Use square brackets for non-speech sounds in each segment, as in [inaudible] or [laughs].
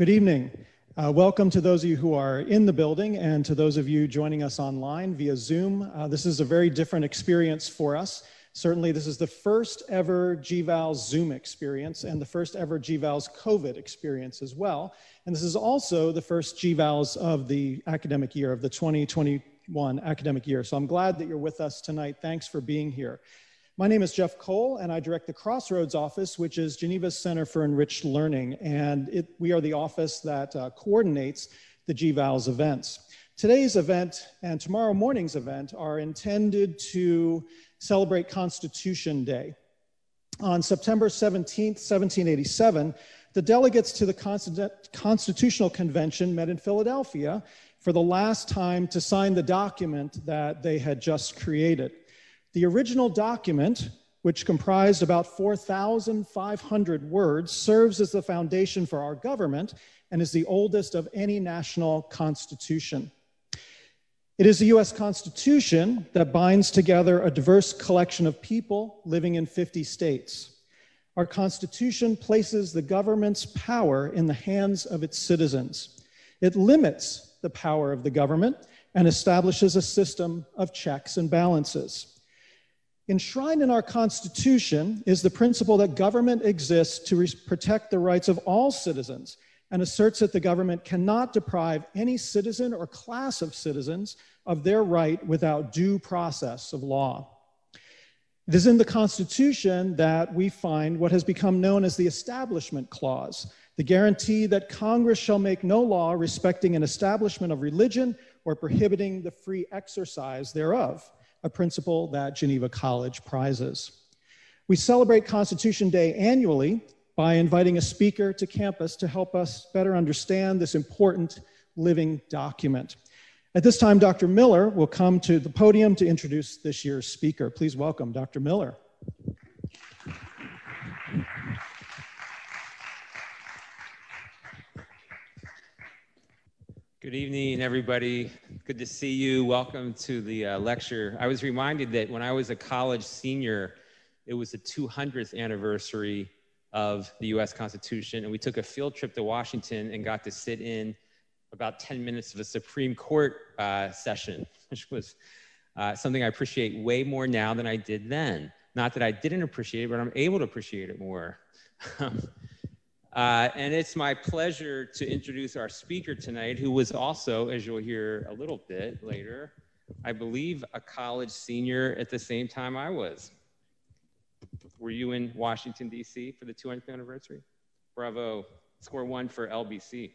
Good evening. Uh, welcome to those of you who are in the building and to those of you joining us online via Zoom. Uh, this is a very different experience for us. Certainly, this is the first ever GVALS Zoom experience and the first ever GVALS COVID experience as well. And this is also the first GVALS of the academic year, of the 2021 academic year. So I'm glad that you're with us tonight. Thanks for being here. My name is Jeff Cole, and I direct the Crossroads office, which is Geneva's Center for Enriched Learning. And it, we are the office that uh, coordinates the GVALS events. Today's event and tomorrow morning's event are intended to celebrate Constitution Day. On September 17, 1787, the delegates to the Constitutional Convention met in Philadelphia for the last time to sign the document that they had just created. The original document, which comprised about 4,500 words, serves as the foundation for our government and is the oldest of any national constitution. It is the US Constitution that binds together a diverse collection of people living in 50 states. Our Constitution places the government's power in the hands of its citizens. It limits the power of the government and establishes a system of checks and balances. Enshrined in our Constitution is the principle that government exists to re- protect the rights of all citizens and asserts that the government cannot deprive any citizen or class of citizens of their right without due process of law. It is in the Constitution that we find what has become known as the Establishment Clause, the guarantee that Congress shall make no law respecting an establishment of religion or prohibiting the free exercise thereof a principle that Geneva College prizes. We celebrate Constitution Day annually by inviting a speaker to campus to help us better understand this important living document. At this time, Dr. Miller will come to the podium to introduce this year's speaker. Please welcome Dr. Miller. Good evening, everybody. Good to see you. Welcome to the uh, lecture. I was reminded that when I was a college senior, it was the 200th anniversary of the US Constitution, and we took a field trip to Washington and got to sit in about 10 minutes of a Supreme Court uh, session, [laughs] which was uh, something I appreciate way more now than I did then. Not that I didn't appreciate it, but I'm able to appreciate it more. [laughs] Uh, and it's my pleasure to introduce our speaker tonight, who was also, as you'll hear a little bit later, I believe a college senior at the same time I was. Were you in Washington, D.C. for the 200th anniversary? Bravo. Score one for LBC.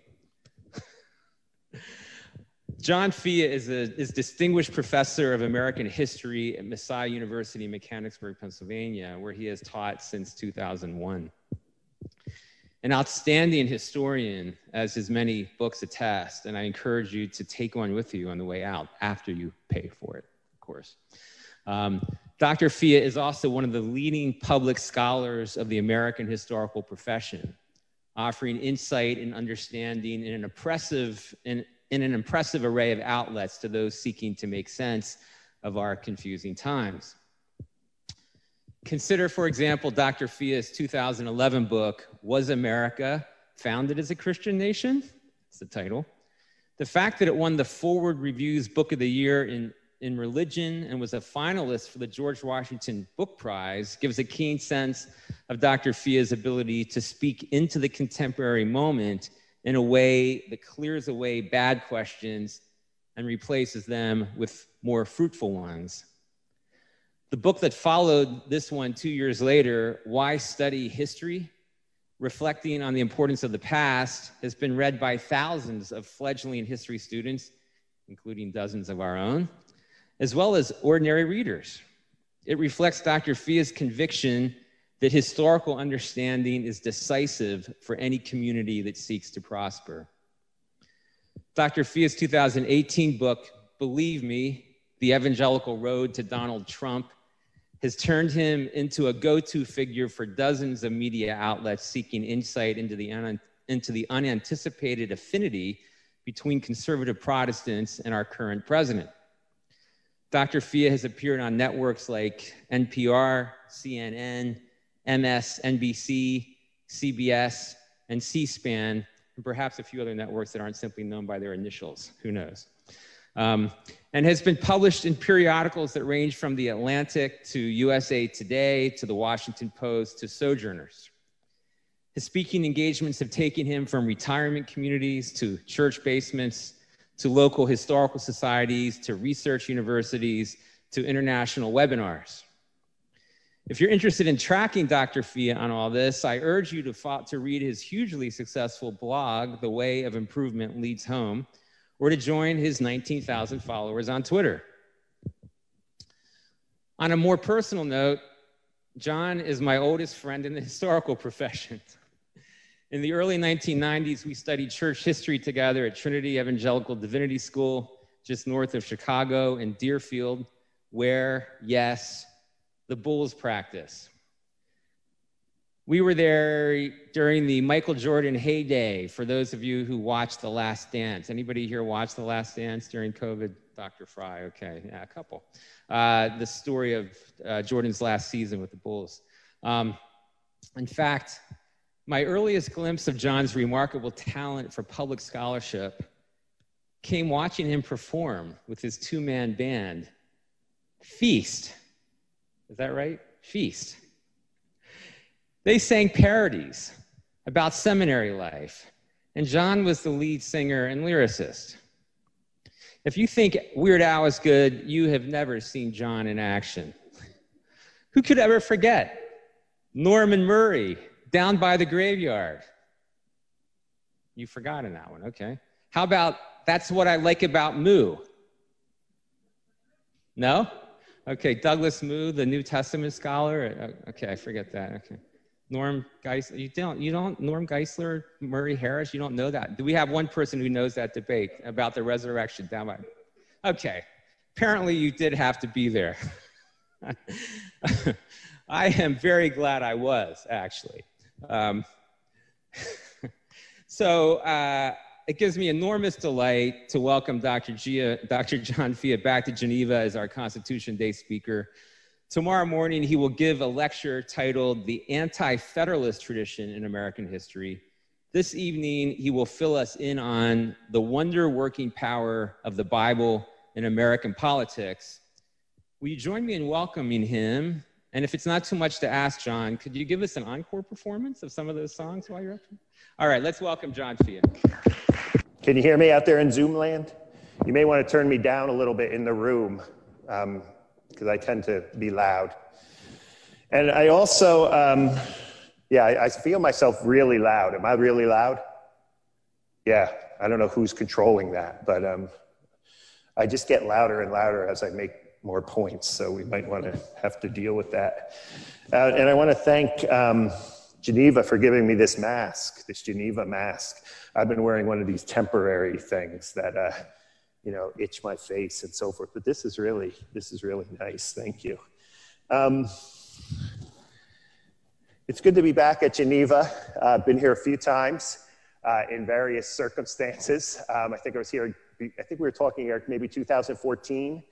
[laughs] John Fea is a is distinguished professor of American history at Messiah University Mechanicsburg, Pennsylvania, where he has taught since 2001 an outstanding historian, as his many books attest, and I encourage you to take one with you on the way out after you pay for it, of course. Um, Dr. Fea is also one of the leading public scholars of the American historical profession, offering insight and understanding in an oppressive in, in an impressive array of outlets to those seeking to make sense of our confusing times. Consider, for example, Dr. Fea's 2011 book, Was America Founded as a Christian Nation? That's the title. The fact that it won the Foreword Review's Book of the Year in, in Religion and was a finalist for the George Washington Book Prize gives a keen sense of Dr. Fea's ability to speak into the contemporary moment in a way that clears away bad questions and replaces them with more fruitful ones. The book that followed this one two years later, Why Study History? Reflecting on the importance of the past, has been read by thousands of fledgling history students, including dozens of our own, as well as ordinary readers. It reflects Dr. Fea's conviction that historical understanding is decisive for any community that seeks to prosper. Dr. Fea's 2018 book, Believe Me, The Evangelical Road to Donald Trump, has turned him into a go to figure for dozens of media outlets seeking insight into the, un- into the unanticipated affinity between conservative Protestants and our current president. Dr. Fea has appeared on networks like NPR, CNN, MSNBC, CBS, and C SPAN, and perhaps a few other networks that aren't simply known by their initials. Who knows? Um, and has been published in periodicals that range from The Atlantic to USA Today to The Washington Post to Sojourners. His speaking engagements have taken him from retirement communities to church basements to local historical societies to research universities to international webinars. If you're interested in tracking Dr. Fea on all this, I urge you to, to read his hugely successful blog, The Way of Improvement Leads Home, or to join his 19,000 followers on Twitter. On a more personal note, John is my oldest friend in the historical profession. In the early 1990s, we studied church history together at Trinity Evangelical Divinity School, just north of Chicago in Deerfield, where, yes, the Bulls practice. We were there during the Michael Jordan heyday. For those of you who watched The Last Dance, anybody here watch The Last Dance during COVID? Dr. Fry, okay, yeah, a couple. Uh, the story of uh, Jordan's last season with the Bulls. Um, in fact, my earliest glimpse of John's remarkable talent for public scholarship came watching him perform with his two man band, Feast. Is that right? Feast. They sang parodies about seminary life, and John was the lead singer and lyricist. If you think Weird Al is good, you have never seen John in action. Who could ever forget Norman Murray down by the graveyard? You've forgotten that one, okay. How about That's What I Like About Moo? No? Okay, Douglas Moo, the New Testament scholar. Uh, okay, I forget that. Okay. Norm Geisler, you don't, you don't, Norm Geisler, Murray Harris, you don't know that. Do we have one person who knows that debate about the resurrection down by? Okay, apparently you did have to be there. [laughs] I am very glad I was, actually. Um, [laughs] so, uh, it gives me enormous delight to welcome Dr. Gia, Dr. John Fea back to Geneva as our Constitution Day speaker. Tomorrow morning, he will give a lecture titled The Anti Federalist Tradition in American History. This evening, he will fill us in on the wonder working power of the Bible in American politics. Will you join me in welcoming him? And if it's not too much to ask, John, could you give us an encore performance of some of those songs while you're up here? All right, let's welcome John Fea. Can you hear me out there in Zoom land? You may want to turn me down a little bit in the room um, because I tend to be loud. And I also, um, yeah, I, I feel myself really loud. Am I really loud? Yeah, I don't know who's controlling that, but um, I just get louder and louder as I make more points. So we might want to have to deal with that. Uh, and I want to thank um, Geneva for giving me this mask, this Geneva mask. I've been wearing one of these temporary things that, uh, you know, itch my face and so forth. But this is really, this is really nice. Thank you. Um, it's good to be back at Geneva. Uh, I've been here a few times uh, in various circumstances. Um, I think I was here, I think we were talking, Eric, maybe 2014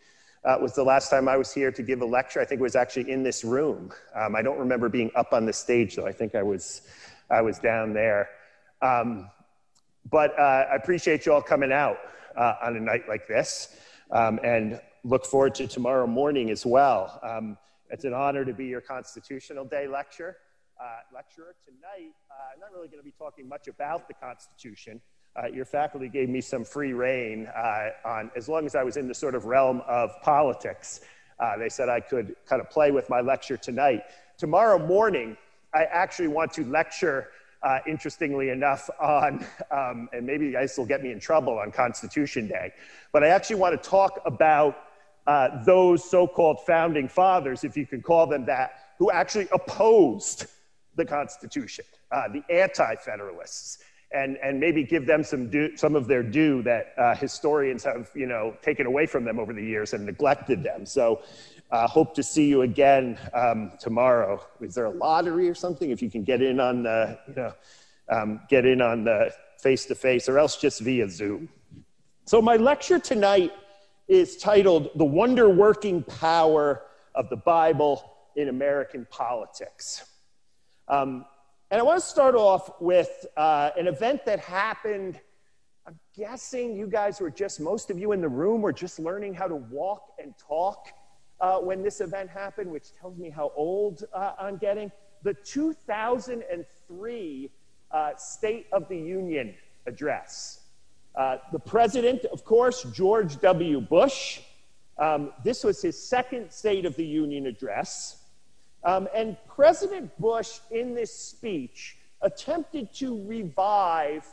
uh, was the last time I was here to give a lecture. I think it was actually in this room. Um, I don't remember being up on the stage, though. I think I was, I was down there. Um, but uh, I appreciate you all coming out uh, on a night like this um, and look forward to tomorrow morning as well. Um, it's an honor to be your Constitutional Day lecture. Uh, lecturer tonight. Uh, I'm not really going to be talking much about the Constitution. Uh, your faculty gave me some free reign uh, on as long as I was in the sort of realm of politics. They said I could kind of play with my lecture tonight. Tomorrow morning, I actually want to lecture uh, interestingly enough, on, um, and maybe you guys will get me in trouble on Constitution Day, but I actually want to talk about uh, those so called founding fathers, if you can call them that, who actually opposed the Constitution, uh, the anti federalists. And, and maybe give them some, due, some of their due that uh, historians have you know, taken away from them over the years and neglected them. So uh, hope to see you again um, tomorrow. Is there a lottery or something? If you can get in on the, you know, um, get in on the face to face, or else just via Zoom. So my lecture tonight is titled "The Wonder Working Power of the Bible in American Politics." Um, And I want to start off with uh, an event that happened. I'm guessing you guys were just, most of you in the room were just learning how to walk and talk uh, when this event happened, which tells me how old uh, I'm getting. The 2003 uh, State of the Union address. Uh, the president, of course, George W. Bush. Um, this was his second State of the Union address. Um, and President Bush, in this speech, attempted to revive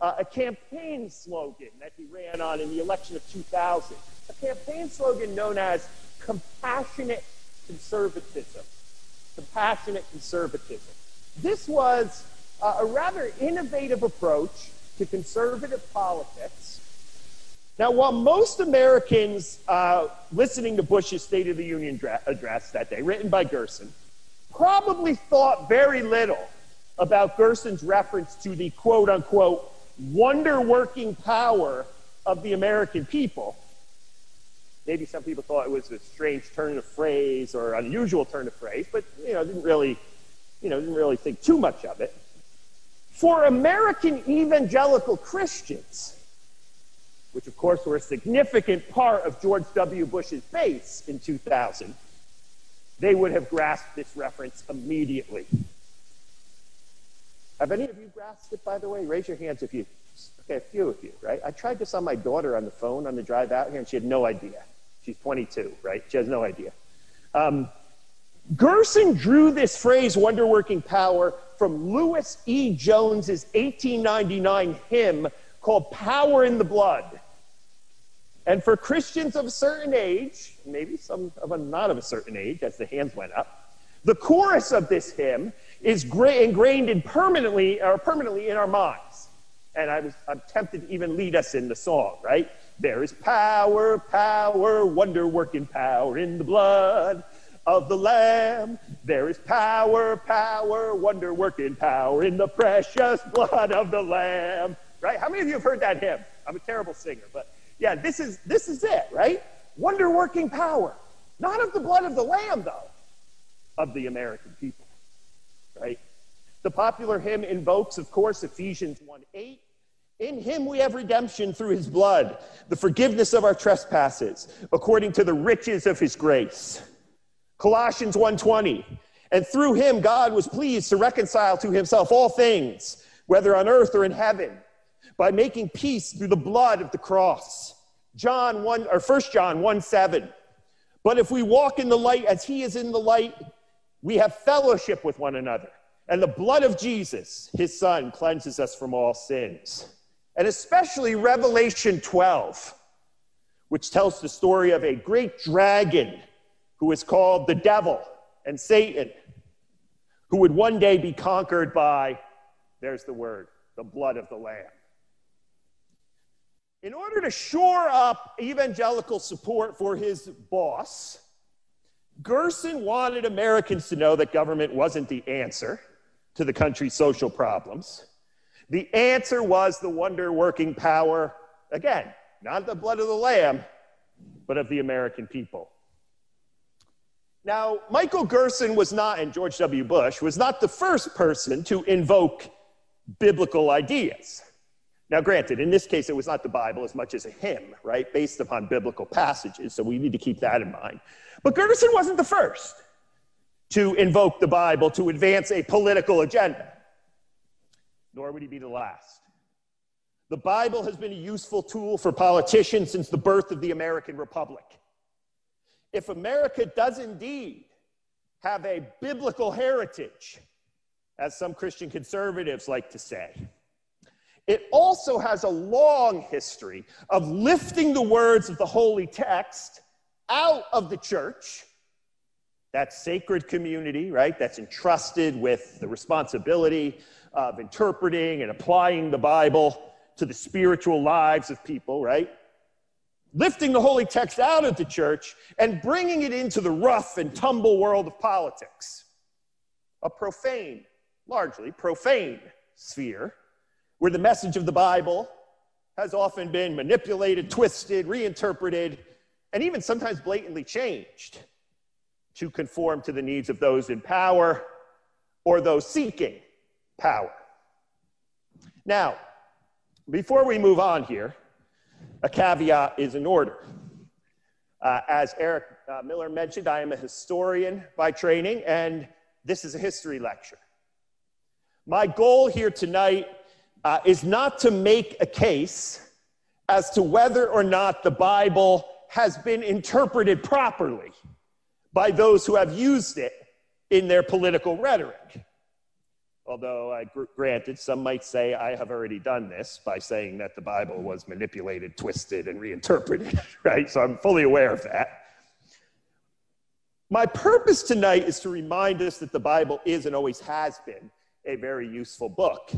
uh, a campaign slogan that he ran on in the election of 2000, a campaign slogan known as compassionate conservatism. Compassionate conservatism. This was uh, a rather innovative approach to conservative politics. Now, while most Americans uh, listening to Bush's State of the Union dra- address that day, written by Gerson, probably thought very little about Gerson's reference to the quote unquote wonder working power of the American people. Maybe some people thought it was a strange turn of phrase or unusual turn of phrase, but you know, didn't really, you know, didn't really think too much of it. For American evangelical Christians, which of course were a significant part of George W. Bush's base in 2000, they would have grasped this reference immediately. Have any of you grasped it, by the way? Raise your hands if you. Okay, a few of you, right? I tried this on my daughter on the phone on the drive out here, and she had no idea. She's 22, right? She has no idea. Um, Gerson drew this phrase, wonder working power, from Lewis E. Jones's 1899 hymn called Power in the Blood. And for Christians of a certain age, maybe some of a not of a certain age, as the hands went up, the chorus of this hymn is ingrained in permanently or permanently in our minds. And I was, I'm tempted to even lead us in the song, right? There is power, power, wonder working power in the blood of the Lamb. There is power, power, wonder working power in the precious blood of the Lamb. Right? How many of you have heard that hymn? I'm a terrible singer, but yeah, this is this is it, right? Wonder working power. Not of the blood of the Lamb, though, of the American people. Right? The popular hymn invokes, of course, Ephesians 1 8. In him we have redemption through his blood, the forgiveness of our trespasses, according to the riches of his grace. Colossians 1:20. And through him God was pleased to reconcile to himself all things, whether on earth or in heaven, by making peace through the blood of the cross. John 1 or 1 John 1 7. But if we walk in the light as he is in the light, we have fellowship with one another. And the blood of Jesus, his son, cleanses us from all sins. And especially Revelation 12, which tells the story of a great dragon who is called the devil and Satan, who would one day be conquered by, there's the word, the blood of the Lamb. In order to shore up evangelical support for his boss, Gerson wanted Americans to know that government wasn't the answer to the country's social problems. The answer was the wonder working power, again, not the blood of the Lamb, but of the American people. Now, Michael Gerson was not, and George W. Bush was not the first person to invoke biblical ideas. Now, granted, in this case, it was not the Bible as much as a hymn, right, based upon biblical passages, so we need to keep that in mind. But Gerson wasn't the first to invoke the Bible to advance a political agenda, nor would he be the last. The Bible has been a useful tool for politicians since the birth of the American Republic if America does indeed have a biblical heritage, as some Christian conservatives like to say, it also has a long history of lifting the words of the holy text out of the church, that sacred community, right? That's entrusted with the responsibility of interpreting and applying the Bible to the spiritual lives of people, right? lifting the holy text out of the church and bringing it into the rough and tumble world of politics. A profane, largely profane sphere where the message of the Bible has often been manipulated, twisted, reinterpreted, and even sometimes blatantly changed to conform to the needs of those in power or those seeking power. Now, before we move on here, a caveat is in order. Uh, as Eric uh, Miller mentioned, I am a historian by training, and this is a history lecture. My goal here tonight uh, is not to make a case as to whether or not the Bible has been interpreted properly by those who have used it in their political rhetoric. Although, I gr- granted, some might say I have already done this by saying that the Bible was manipulated, twisted, and reinterpreted, [laughs] right? So I'm fully aware of that. My purpose tonight is to remind us that the Bible is and always has been a very useful book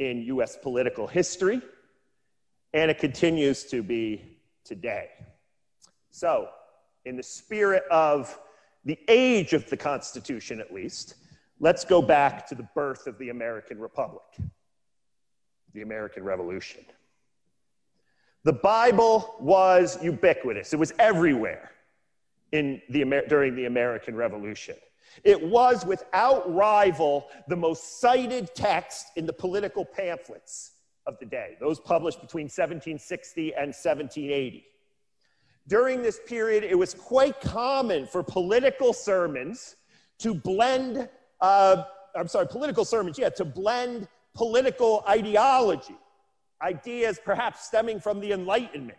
in US political history, and it continues to be today. So, in the spirit of the age of the Constitution, at least, let's go back to the birth of the American Republic, the American Revolution. The Bible was ubiquitous, it was everywhere in the during the American Revolution. It was without rival the most cited text in the political pamphlets of the day, those published between 1760 and 1780. During this period, it was quite common for political sermons to blend, uh, I'm sorry, political sermons, yeah, to blend political ideology, ideas perhaps stemming from the Enlightenment,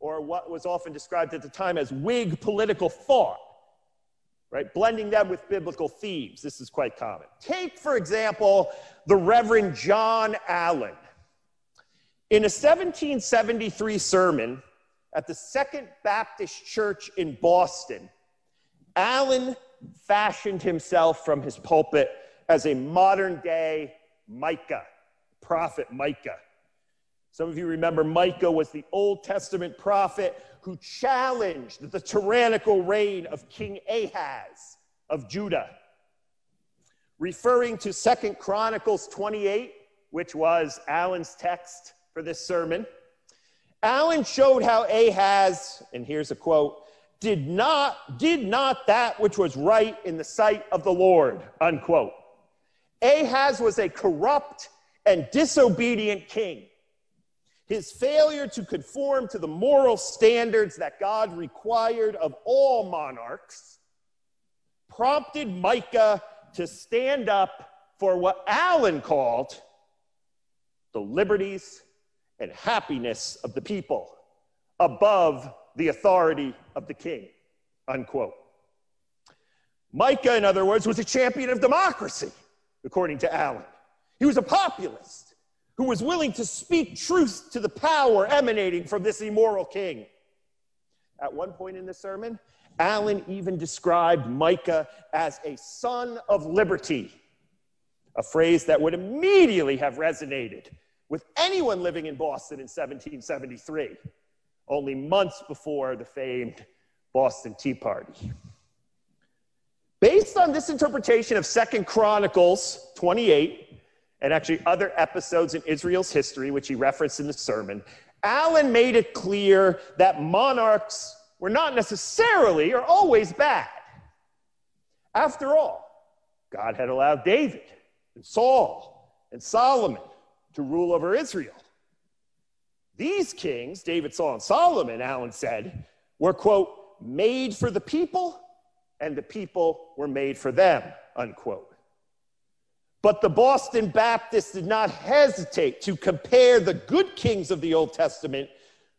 or what was often described at the time as Whig political thought, right? Blending them with biblical themes. This is quite common. Take, for example, the Reverend John Allen. In a 1773 sermon, at the Second Baptist Church in Boston, Allen fashioned himself from his pulpit as a modern day Micah, prophet Micah. Some of you remember Micah was the Old Testament prophet who challenged the tyrannical reign of King Ahaz of Judah. Referring to Second Chronicles 28, which was Allen's text for this sermon, Allen showed how Ahaz, and here's a quote, did not, did not that which was right in the sight of the Lord, unquote. Ahaz was a corrupt and disobedient king. His failure to conform to the moral standards that God required of all monarchs prompted Micah to stand up for what Allen called the liberties and happiness of the people above the authority of the king, unquote. Micah, in other words, was a champion of democracy, according to Allen. He was a populist who was willing to speak truth to the power emanating from this immoral king. At one point in the sermon, Allen even described Micah as a son of liberty, a phrase that would immediately have resonated with anyone living in Boston in 1773, only months before the famed Boston Tea Party. Based on this interpretation of Second Chronicles 28, and actually other episodes in Israel's history, which he referenced in the sermon, Allen made it clear that monarchs were not necessarily or always bad. After all, God had allowed David and Saul and Solomon to rule over Israel. These kings, David, Saul, and Solomon, Allen said, were, quote, made for the people, and the people were made for them, unquote. But the Boston Baptists did not hesitate to compare the good kings of the Old Testament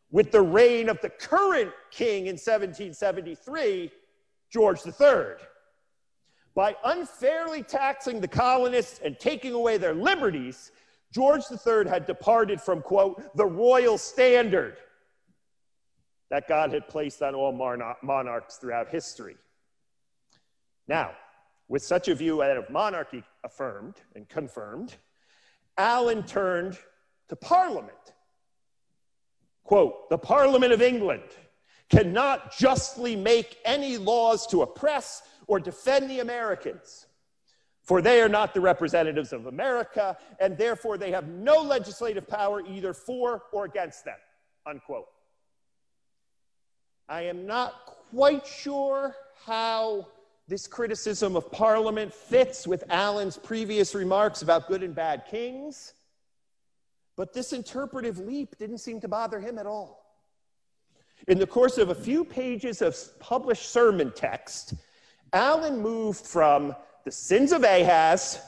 with the reign of the current king in 1773, George III. By unfairly taxing the colonists and taking away their liberties, George III had departed from, quote, the royal standard that God had placed on all monarchs throughout history. Now, with such a view out of monarchy affirmed and confirmed, Allen turned to Parliament. Quote, the Parliament of England cannot justly make any laws to oppress or defend the Americans for they are not the representatives of America, and therefore they have no legislative power either for or against them. Unquote. I am not quite sure how this criticism of Parliament fits with Allen's previous remarks about good and bad kings, but this interpretive leap didn't seem to bother him at all. In the course of a few pages of published sermon text, Allen moved from the sins of Ahaz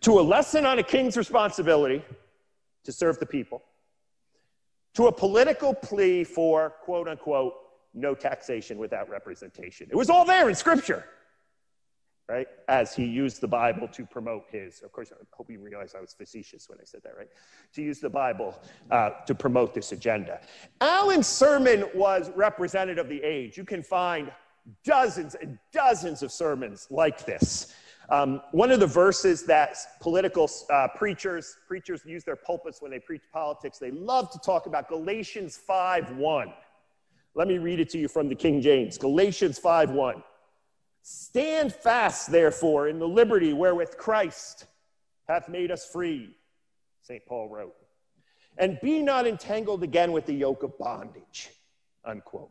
to a lesson on a king's responsibility to serve the people, to a political plea for quote unquote no taxation without representation. It was all there in Scripture, right? As he used the Bible to promote his, of course, I hope you realize I was facetious when I said that, right? To use the Bible uh, to promote this agenda. Allen's sermon was representative of the age. You can find dozens and dozens of sermons like this. Um, one of the verses that political uh, preachers preachers use their pulpits when they preach politics, they love to talk about Galatians 5 1. Let me read it to you from the King James Galatians 5 1. Stand fast, therefore, in the liberty wherewith Christ hath made us free, St. Paul wrote, and be not entangled again with the yoke of bondage, unquote.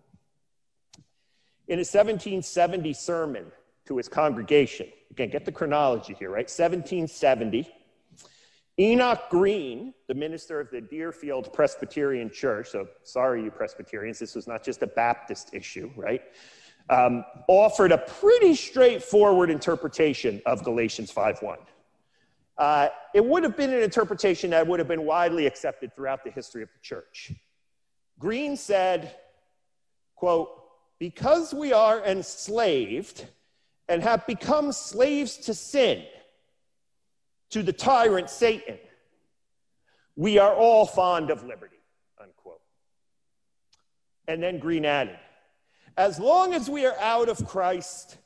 In a 1770 sermon to his congregation, again, get the chronology here, right? 1770 Enoch Green, the minister of the Deerfield Presbyterian Church, so sorry, you Presbyterians, this was not just a Baptist issue, right? Um, offered a pretty straightforward interpretation of Galatians 5:1. Uh, it would have been an interpretation that would have been widely accepted throughout the history of the church. Green said, quote, because we are enslaved and have become slaves to sin, to the tyrant Satan. We are all fond of liberty, unquote. And then Green added, as long as we are out of Christ,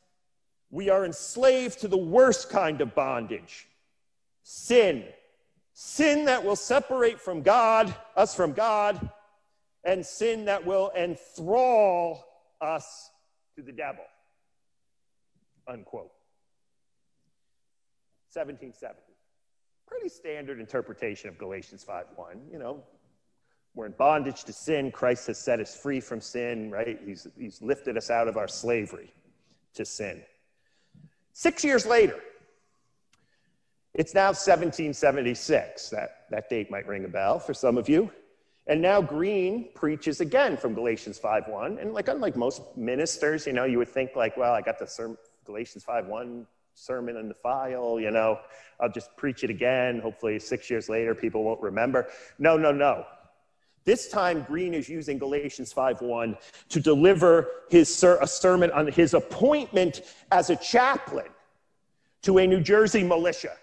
we are enslaved to the worst kind of bondage sin. Sin that will separate from God, us from God, and sin that will enthrall us to the devil. Unquote. 1770 pretty standard interpretation of Galatians 5:1. You know, we're in bondage to sin. Christ has set us free from sin, right? He's, he's lifted us out of our slavery to sin. Six years later, it's now 1776. That, that date might ring a bell for some of you. And now Green preaches again from Galatians 5.1. And like unlike most ministers, you know, you would think like, well, I got the Galatians 5.1 sermon in the file, you know, I'll just preach it again. Hopefully, six years later, people won't remember. No, no, no. This time, Green is using Galatians 5:1 to deliver his ser- a sermon on his appointment as a chaplain to a New Jersey militia.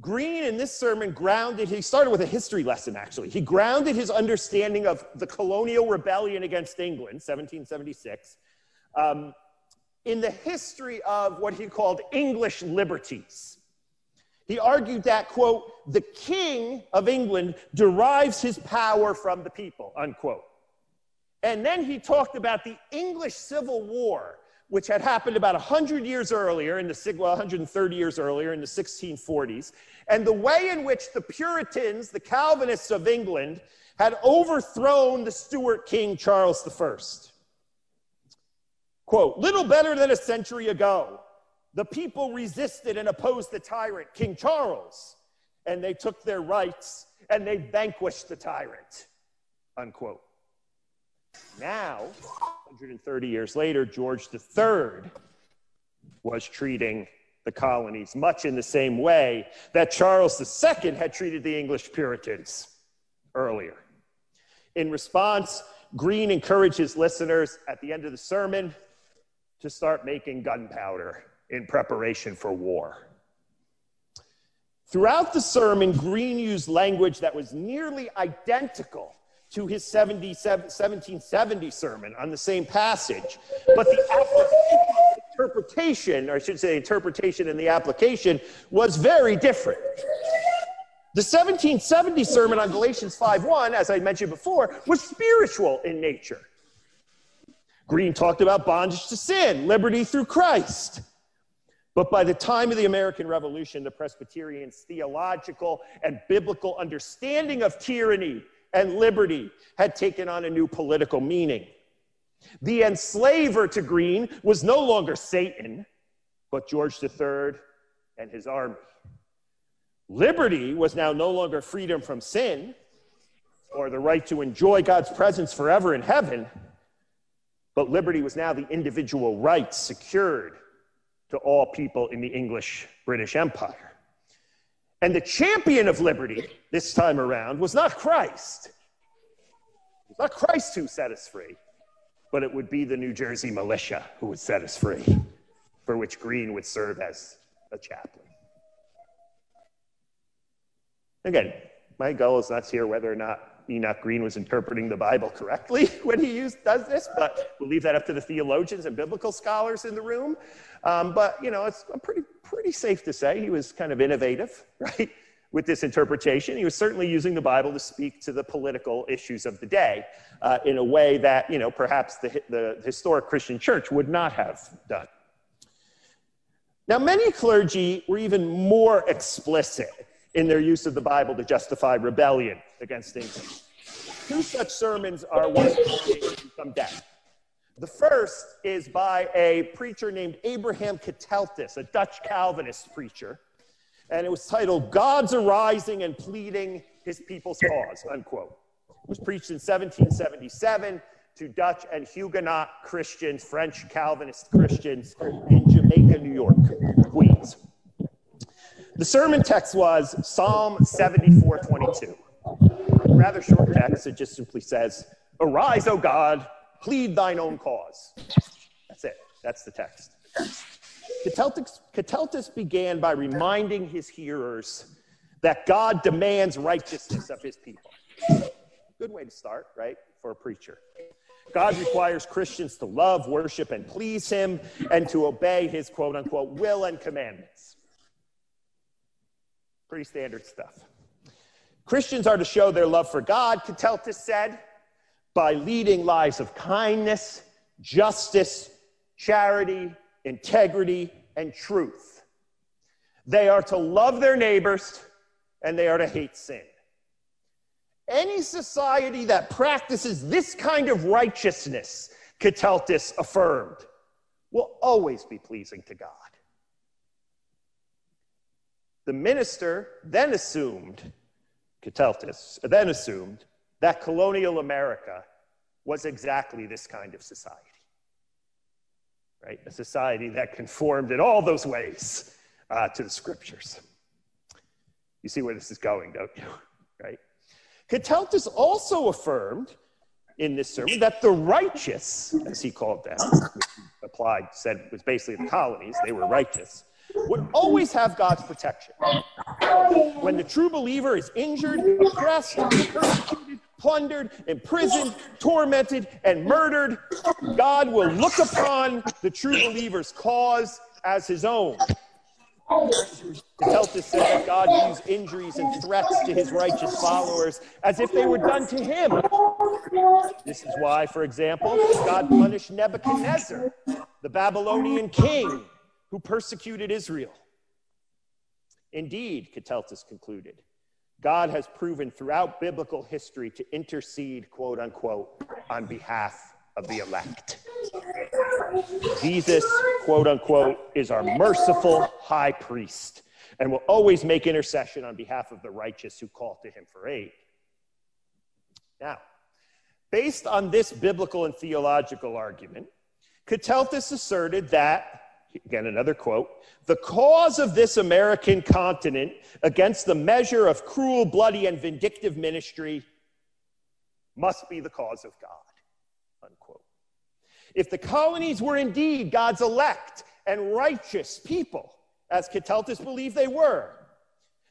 Green in this sermon grounded, he started with a history lesson actually. He grounded his understanding of the colonial rebellion against England, 1776, um, in the history of what he called English liberties. He argued that, quote, the king of England derives his power from the people, unquote. And then he talked about the English Civil War, which had happened about 100 years earlier, in the, well, 130 years earlier, in the 1640s, and the way in which the Puritans, the Calvinists of England, had overthrown the Stuart king Charles I. Quote, little better than a century ago, the people resisted and opposed the tyrant, King Charles, and they took their rights and they vanquished the tyrant, unquote. Now, 130 years later, George III was treating the colonies much in the same way that Charles II had treated the English Puritans earlier. In response, Green encourages listeners at the end of the sermon to start making gunpowder in preparation for war. Throughout the sermon, Green used language that was nearly identical to his 1770 sermon on the same passage, but the interpretation, or I should say, interpretation and the application was very different. The 1770 sermon on Galatians 5:1, as I mentioned before, was spiritual in nature. Green talked about bondage to sin, liberty through Christ. But by the time of the American Revolution, the Presbyterians' theological and biblical understanding of tyranny and liberty had taken on a new political meaning. The enslaver to Green was no longer Satan, but George III and his army. Liberty was now no longer freedom from sin or the right to enjoy God's presence forever in heaven, but liberty was now the individual rights secured to all people in the English British Empire. And the champion of liberty this time around was not Christ. It was not Christ who set us free, but it would be the New Jersey militia who would set us free, for which Green would serve as a chaplain. Again, my goal is not to hear whether or not Enoch Green was interpreting the Bible correctly [laughs] when he used, does this, but we'll leave that up to the theologians and biblical scholars in the room. Um, but, you know, it's pretty, pretty safe to say he was kind of innovative, [laughs] right, with this interpretation. He was certainly using the Bible to speak to the political issues of the day uh, in a way that, you know, perhaps the, the historic Christian church would not have done. Now, many clergy were even more explicit in their use of the Bible to justify rebellion against England. Two such sermons are once from death. The first is by a preacher named Abraham Keteltas, a Dutch Calvinist preacher, and it was titled God's Arising and Pleading His People's Cause, unquote. It was preached in 1777 to Dutch and Huguenot Christians, French Calvinist Christians in Jamaica, New York, Queens. The sermon text was Psalm 74 22. Rather short text. It just simply says, Arise, O God, plead thine own cause. That's it. That's the text. Keteltas began by reminding his hearers that God demands righteousness of his people. Good way to start, right, for a preacher. God requires Christians to love, worship, and please him and to obey his quote unquote will and commandments. Pretty standard stuff. Christians are to show their love for God, Keteltas said, by leading lives of kindness, justice, charity, integrity, and truth. They are to love their neighbors and they are to hate sin. Any society that practices this kind of righteousness, Keteltas affirmed, will always be pleasing to God. The minister then assumed, Keteltas, then assumed that colonial America was exactly this kind of society. Right? A society that conformed in all those ways uh, to the scriptures. You see where this is going, don't you? [laughs] Right? Keteltas also affirmed in this sermon that the righteous, as he called them, applied, said was basically the colonies, they were righteous, would always have God's protection. When the true believer is injured, oppressed, persecuted, plundered, imprisoned, tormented, and murdered, God will look upon the true believer's cause as his own. The Keteltas said that God used injuries and threats to his righteous followers as if they were done to him. This is why, for example, God punished Nebuchadnezzar, the Babylonian king, who persecuted Israel. Indeed, Keteltas concluded, God has proven throughout biblical history to intercede, quote unquote, on behalf of the elect. Jesus, quote unquote, is our merciful high priest and will always make intercession on behalf of the righteous who call to him for aid. Now, based on this biblical and theological argument, Keteltas asserted that Again, another quote. The cause of this American continent against the measure of cruel, bloody, and vindictive ministry must be the cause of God. Unquote. If the colonies were indeed God's elect and righteous people, as Keteltas believed they were,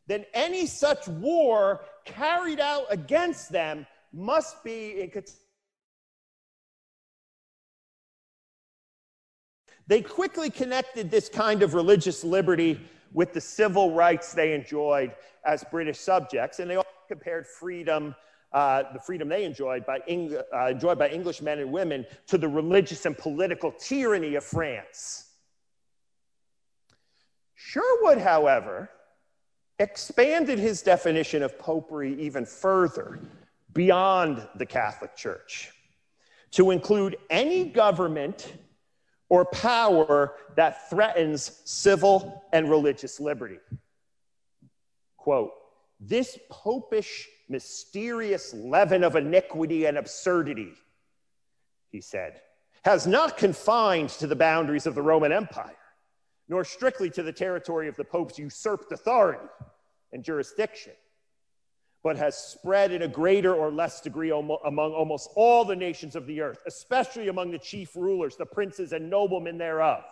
then any such war carried out against them must be in They quickly connected this kind of religious liberty with the civil rights they enjoyed as British subjects, and they all compared freedom, uh, the freedom they enjoyed by, Eng- uh, enjoyed by English men and women, to the religious and political tyranny of France. Sherwood, however, expanded his definition of popery even further beyond the Catholic Church to include any government or power that threatens civil and religious liberty. Quote, this popish, mysterious leaven of iniquity and absurdity, he said, has not confined to the boundaries of the Roman Empire, nor strictly to the territory of the Pope's usurped authority and jurisdiction, but has spread in a greater or less degree among almost all the nations of the earth, especially among the chief rulers, the princes and noblemen thereof.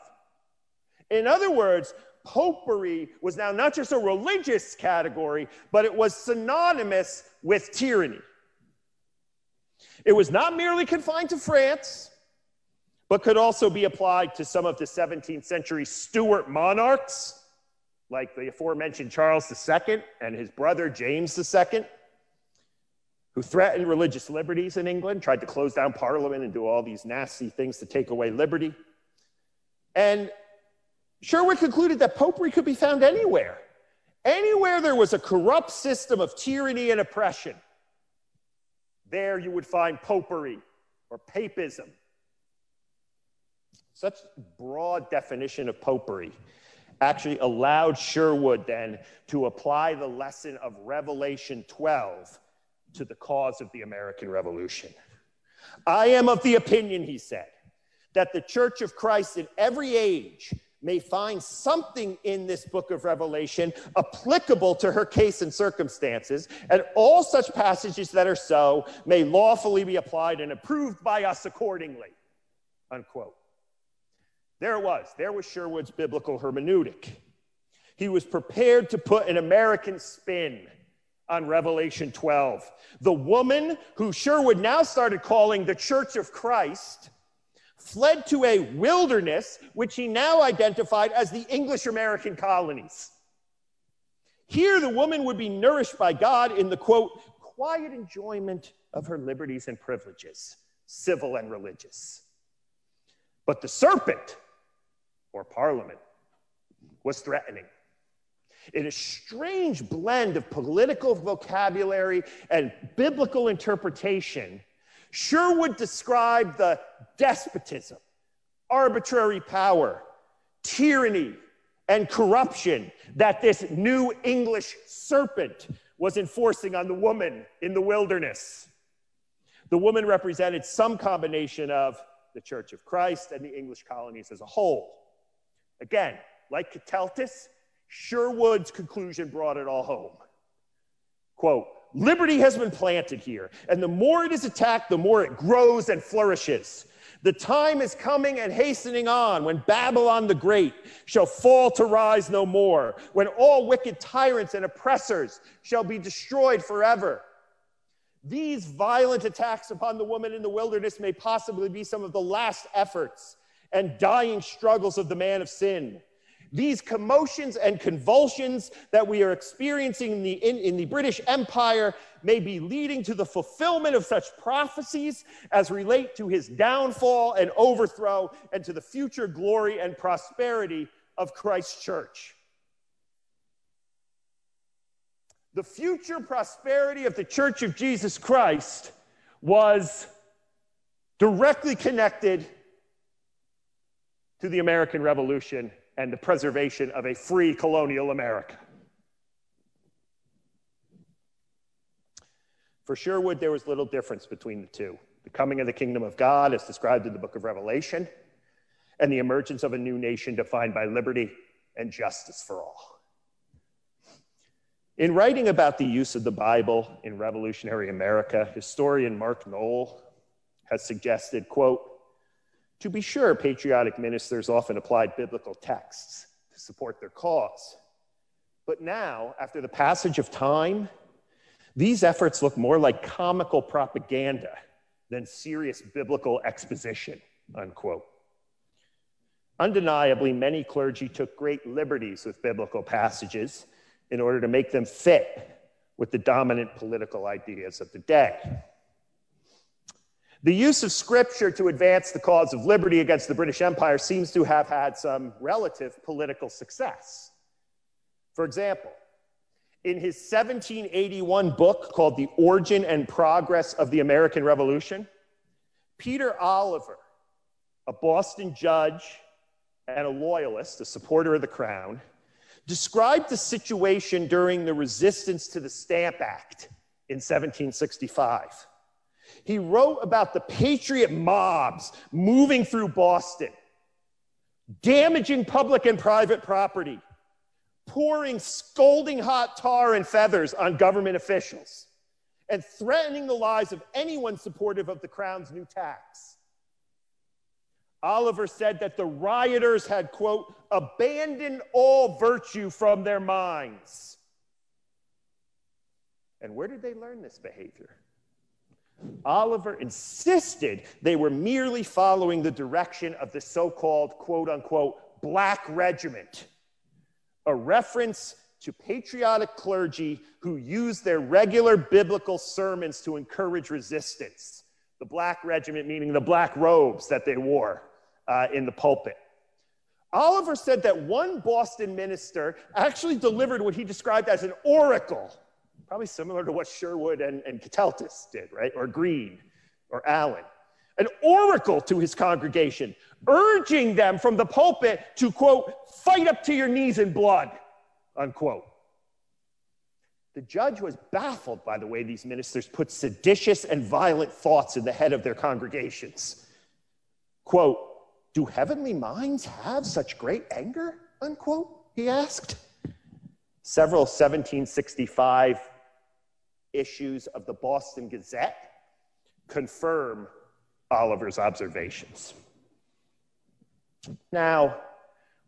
In other words, popery was now not just a religious category, but it was synonymous with tyranny. It was not merely confined to France, but could also be applied to some of the 17th century Stuart monarchs, like the aforementioned Charles II and his brother James II, who threatened religious liberties in England, tried to close down Parliament and do all these nasty things to take away liberty. And Sherwood concluded that popery could be found anywhere. Anywhere there was a corrupt system of tyranny and oppression, there you would find popery or papism. Such broad definition of popery actually allowed Sherwood then to apply the lesson of Revelation 12 to the cause of the American Revolution. I am of the opinion, he said, that the Church of Christ in every age may find something in this book of Revelation applicable to her case and circumstances, and all such passages that are so may lawfully be applied and approved by us accordingly. Unquote. There it was. There was Sherwood's biblical hermeneutic. He was prepared to put an American spin on Revelation 12. The woman who Sherwood now started calling the Church of Christ fled to a wilderness, which he now identified as the English American colonies. Here, the woman would be nourished by God in the quote, quiet enjoyment of her liberties and privileges, civil and religious. But the serpent, or Parliament was threatening. In a strange blend of political vocabulary and biblical interpretation, Sherwood described the despotism, arbitrary power, tyranny, and corruption that this new English serpent was enforcing on the woman in the wilderness. The woman represented some combination of the Church of Christ and the English colonies as a whole. Again, like Keteltas, Sherwood's conclusion brought it all home. Quote, liberty has been planted here, and the more it is attacked, the more it grows and flourishes. The time is coming and hastening on when Babylon the Great shall fall to rise no more, when all wicked tyrants and oppressors shall be destroyed forever. These violent attacks upon the woman in the wilderness may possibly be some of the last efforts and dying struggles of the man of sin. These commotions and convulsions that we are experiencing in the, in, in, the British Empire may be leading to the fulfillment of such prophecies as relate to his downfall and overthrow and to the future glory and prosperity of Christ's church. The future prosperity of the church of Jesus Christ was directly connected to the American Revolution and the preservation of a free colonial America. For Sherwood, there was little difference between the two the coming of the kingdom of God, as described in the book of Revelation, and the emergence of a new nation defined by liberty and justice for all. In writing about the use of the Bible in revolutionary America, historian Mark Noll has suggested, quote, to be sure, patriotic ministers often applied biblical texts to support their cause. But now, after the passage of time, these efforts look more like comical propaganda than serious biblical exposition, unquote. Undeniably, many clergy took great liberties with biblical passages in order to make them fit with the dominant political ideas of the day. The use of scripture to advance the cause of liberty against the British Empire seems to have had some relative political success. For example, in his 1781 book called The Origin and Progress of the American Revolution, Peter Oliver, a Boston judge and a loyalist, a supporter of the crown, described the situation during the resistance to the Stamp Act in 1765. He wrote about the patriot mobs moving through Boston, damaging public and private property, pouring scalding hot tar and feathers on government officials, and threatening the lives of anyone supportive of the crown's new tax. Oliver said that the rioters had, quote, abandoned all virtue from their minds. And where did they learn this behavior? Oliver insisted they were merely following the direction of the so called, quote unquote, Black Regiment, a reference to patriotic clergy who used their regular biblical sermons to encourage resistance. The Black Regiment, meaning the black robes that they wore uh, in the pulpit. Oliver said that one Boston minister actually delivered what he described as an oracle, probably similar to what Sherwood and, and Keteltas did, right? Or Green or Allen. An oracle to his congregation, urging them from the pulpit to, quote, fight up to your knees in blood, unquote. The judge was baffled by the way these ministers put seditious and violent thoughts in the head of their congregations. Quote, do heavenly minds have such great anger? Unquote, he asked. Several 1765 issues of the Boston Gazette confirm Oliver's observations. Now,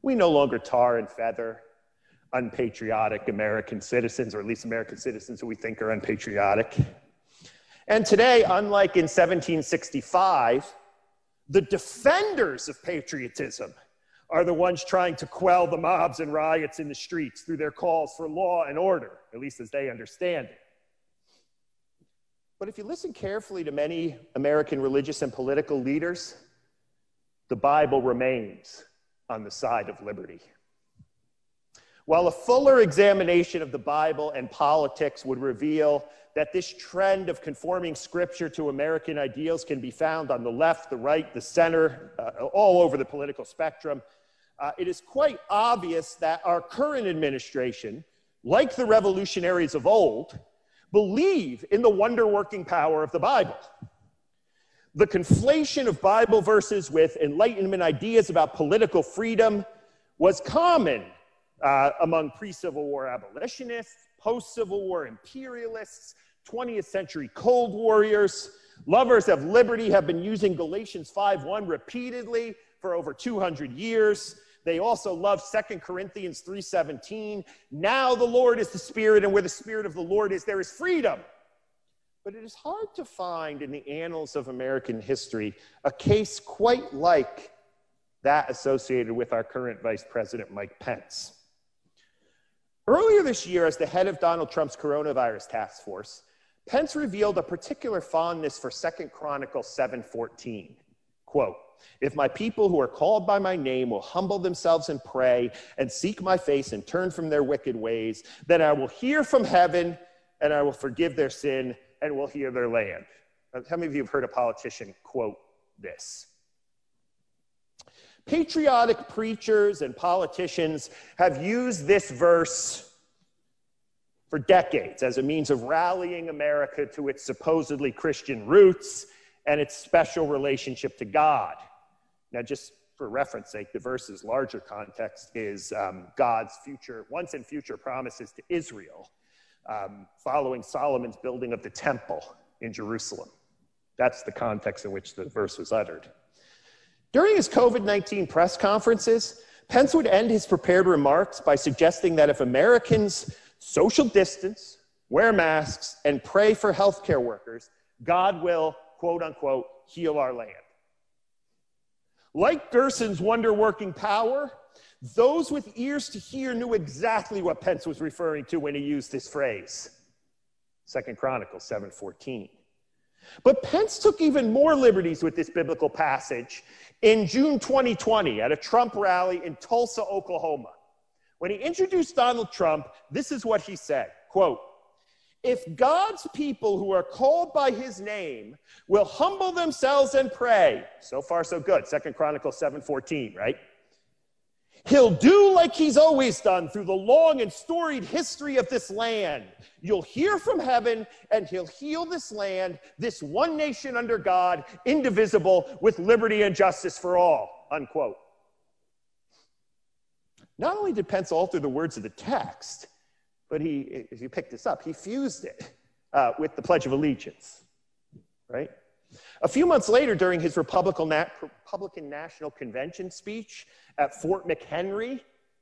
we no longer tar and feather unpatriotic American citizens, or at least American citizens who we think are unpatriotic. And today, unlike in 1765, the defenders of patriotism are the ones trying to quell the mobs and riots in the streets through their calls for law and order, at least as they understand it. But if you listen carefully to many American religious and political leaders, the Bible remains on the side of liberty. While a fuller examination of the Bible and politics would reveal that this trend of conforming scripture to American ideals can be found on the left, the right, the center, uh, all over the political spectrum. Uh, it is quite obvious that our current administration, like the revolutionaries of old, believe in the wonder working power of the Bible. The conflation of Bible verses with Enlightenment ideas about political freedom was common uh, among pre Civil War abolitionists, post Civil War imperialists, 20th century Cold Warriors. Lovers of liberty have been using Galatians 5:1 repeatedly for over 200 years. They also love 2 Corinthians 3:17. Now the Lord is the Spirit, and where the Spirit of the Lord is, there is freedom. But it is hard to find in the annals of American history a case quite like that associated with our current Vice President Mike Pence. Earlier this year, as the head of Donald Trump's coronavirus task force, Pence revealed a particular fondness for Second Chronicles 7:14. Quote, if my people who are called by my name will humble themselves and pray and seek my face and turn from their wicked ways, then I will hear from heaven and I will forgive their sin and will heal their land. Uh, how many of you have heard a politician quote this? Patriotic preachers and politicians have used this verse for decades as a means of rallying America to its supposedly Christian roots and its special relationship to God. Now, just for reference sake, the verse's larger context is um, God's future, once and future promises to Israel um, following Solomon's building of the temple in Jerusalem. That's the context in which the verse was uttered. During his COVID 19 press conferences, Pence would end his prepared remarks by suggesting that if Americans social distance, wear masks, and pray for healthcare workers, God will, quote unquote, heal our land. Like Gerson's wonder working power, those with ears to hear knew exactly what Pence was referring to when he used this phrase. Second Chronicles 7:14. But Pence took even more liberties with this biblical passage in June 2020 at a Trump rally in Tulsa, Oklahoma. When he introduced Donald Trump, this is what he said, quote, if God's people who are called by his name will humble themselves and pray, so far so good. Second Chronicles 7:14, right? He'll do like he's always done through the long and storied history of this land. You'll hear from heaven and he'll heal this land, this one nation under God, indivisible, with liberty and justice for all. Unquote. Not only did Pence alter the words of the text, but he, if you pick this up, he fused it uh, with the Pledge of Allegiance, right? A few months later, during his Republican, National Convention speech at Fort McHenry,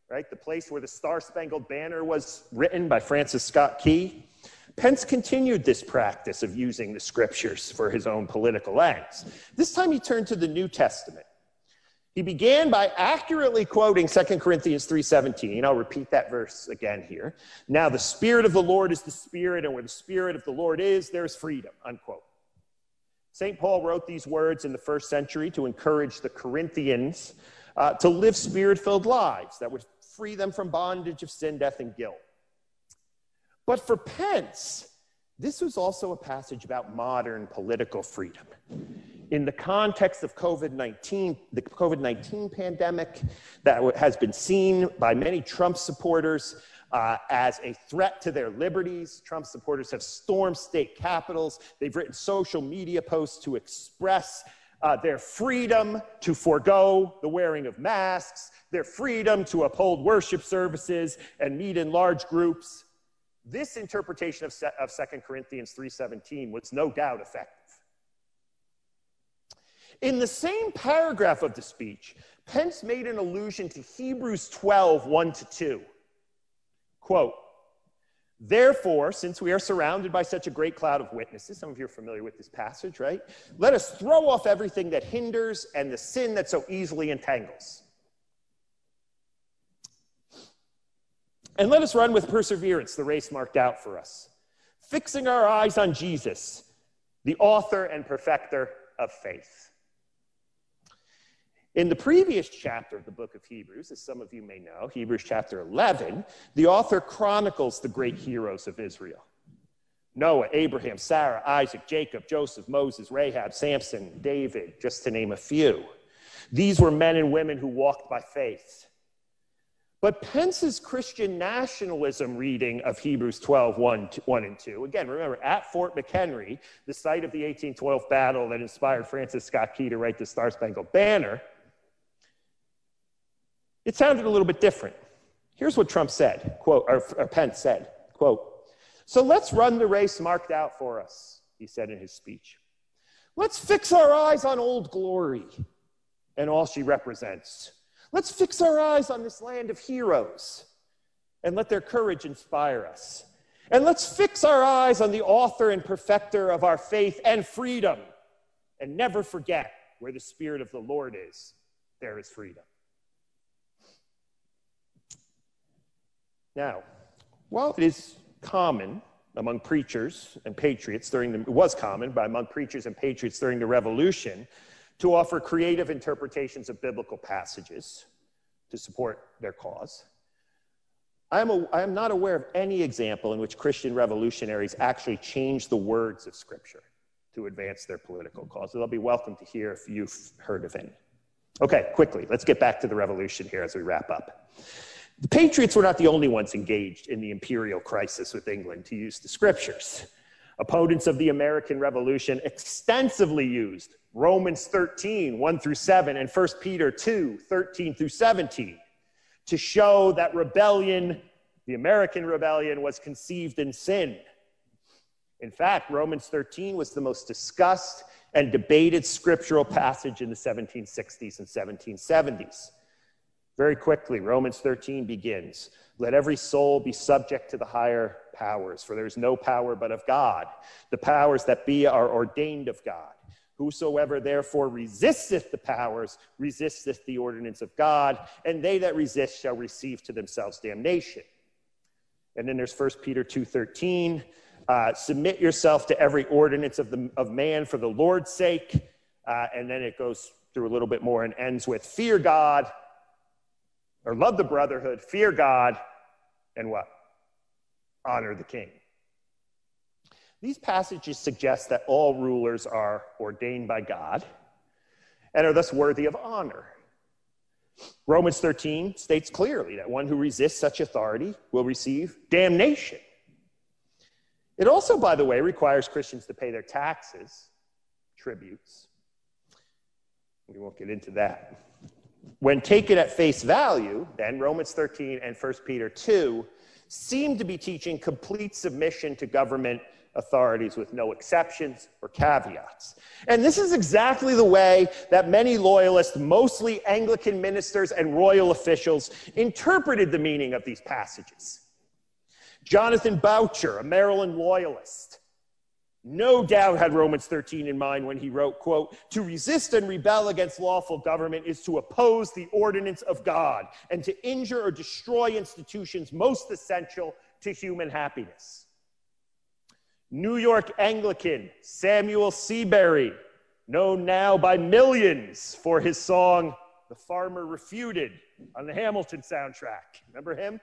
right, the place where the Star Spangled Banner was written by Francis Scott Key, Pence continued this practice of using the scriptures for his own political ends. This time he turned to the New Testament he began by accurately quoting 2 Corinthians 3:17. I'll repeat that verse again here. Now the spirit of the Lord is the spirit and where the spirit of the Lord is there's freedom. Unquote. St. Paul wrote these words in the first century to encourage the Corinthians uh, to live spirit-filled lives that would free them from bondage of sin, death and guilt. But for Pence, this was also a passage about modern political freedom in the context of COVID 19, the COVID 19 pandemic that has been seen by many Trump supporters uh, as a threat to their liberties. Trump supporters have stormed state capitals. They've written social media posts to express uh, their freedom to forego the wearing of masks, their freedom to uphold worship services and meet in large groups. This interpretation of, of 2 Corinthians 3:17 was no doubt effective. In the same paragraph of the speech, Pence made an allusion to Hebrews 12, 1 to 2. Quote, Therefore, since we are surrounded by such a great cloud of witnesses, some of you are familiar with this passage, right? Let us throw off everything that hinders and the sin that so easily entangles. And let us run with perseverance the race marked out for us, fixing our eyes on Jesus, the author and perfecter of faith. In the previous chapter of the book of Hebrews, as some of you may know, Hebrews chapter 11, the author chronicles the great heroes of Israel Noah, Abraham, Sarah, Isaac, Jacob, Joseph, Moses, Rahab, Samson, David, just to name a few. These were men and women who walked by faith. But Pence's Christian nationalism reading of Hebrews 12, 1, 1 and 2, again, remember, at Fort McHenry, the site of the 1812 battle that inspired Francis Scott Key to write the Star Spangled Banner, it sounded a little bit different. Here's what Trump said, quote, or, or Pence said, quote, so let's run the race marked out for us, he said in his speech. Let's fix our eyes on old glory and all she represents. Let's fix our eyes on this land of heroes and let their courage inspire us. And let's fix our eyes on the author and perfecter of our faith and freedom and never forget where the Spirit of the Lord is, there is freedom. Now, while it is common among preachers and patriots during the, it was common, but among preachers and patriots during the revolution, to offer creative interpretations of biblical passages to support their cause. I am, a, I am not aware of any example in which Christian revolutionaries actually changed the words of Scripture to advance their political cause. They'll be welcome to hear if you've heard of any. Okay, quickly, let's get back to the revolution here as we wrap up. The Patriots were not the only ones engaged in the imperial crisis with England, to use the scriptures. Opponents of the American Revolution extensively used Romans 13, 1 through 7, and 1 Peter 2, 13 through 17, to show that rebellion, the American rebellion, was conceived in sin. In fact, Romans 13 was the most discussed and debated scriptural passage in the 1760s and 1770s. Very quickly, Romans 13 begins Let every soul be subject to the higher powers, for there is no power but of God. The powers that be are ordained of God. Whosoever therefore resisteth the powers resisteth the ordinance of God, and they that resist shall receive to themselves damnation. And then there's 1 Peter 2:13, uh, submit yourself to every ordinance of, the, of man for the Lord's sake. Uh, and then it goes through a little bit more and ends with fear God or love the brotherhood, fear God, and what? Honor the king. These passages suggest that all rulers are ordained by God and are thus worthy of honor. Romans 13 states clearly that one who resists such authority will receive damnation. It also, by the way, requires Christians to pay their taxes, tributes. We won't get into that. When taken at face value, then Romans 13 and 1 Peter 2 seem to be teaching complete submission to government authorities with no exceptions or caveats. And this is exactly the way that many loyalists, mostly Anglican ministers and royal officials, interpreted the meaning of these passages. Jonathan Boucher, a Maryland loyalist, no doubt had Romans 13 in mind when he wrote, quote, to resist and rebel against lawful government is to oppose the ordinance of God and to injure or destroy institutions most essential to human happiness. New York Anglican Samuel Seabury, known now by millions for his song, The Farmer Refuted, on the Hamilton soundtrack. Remember him?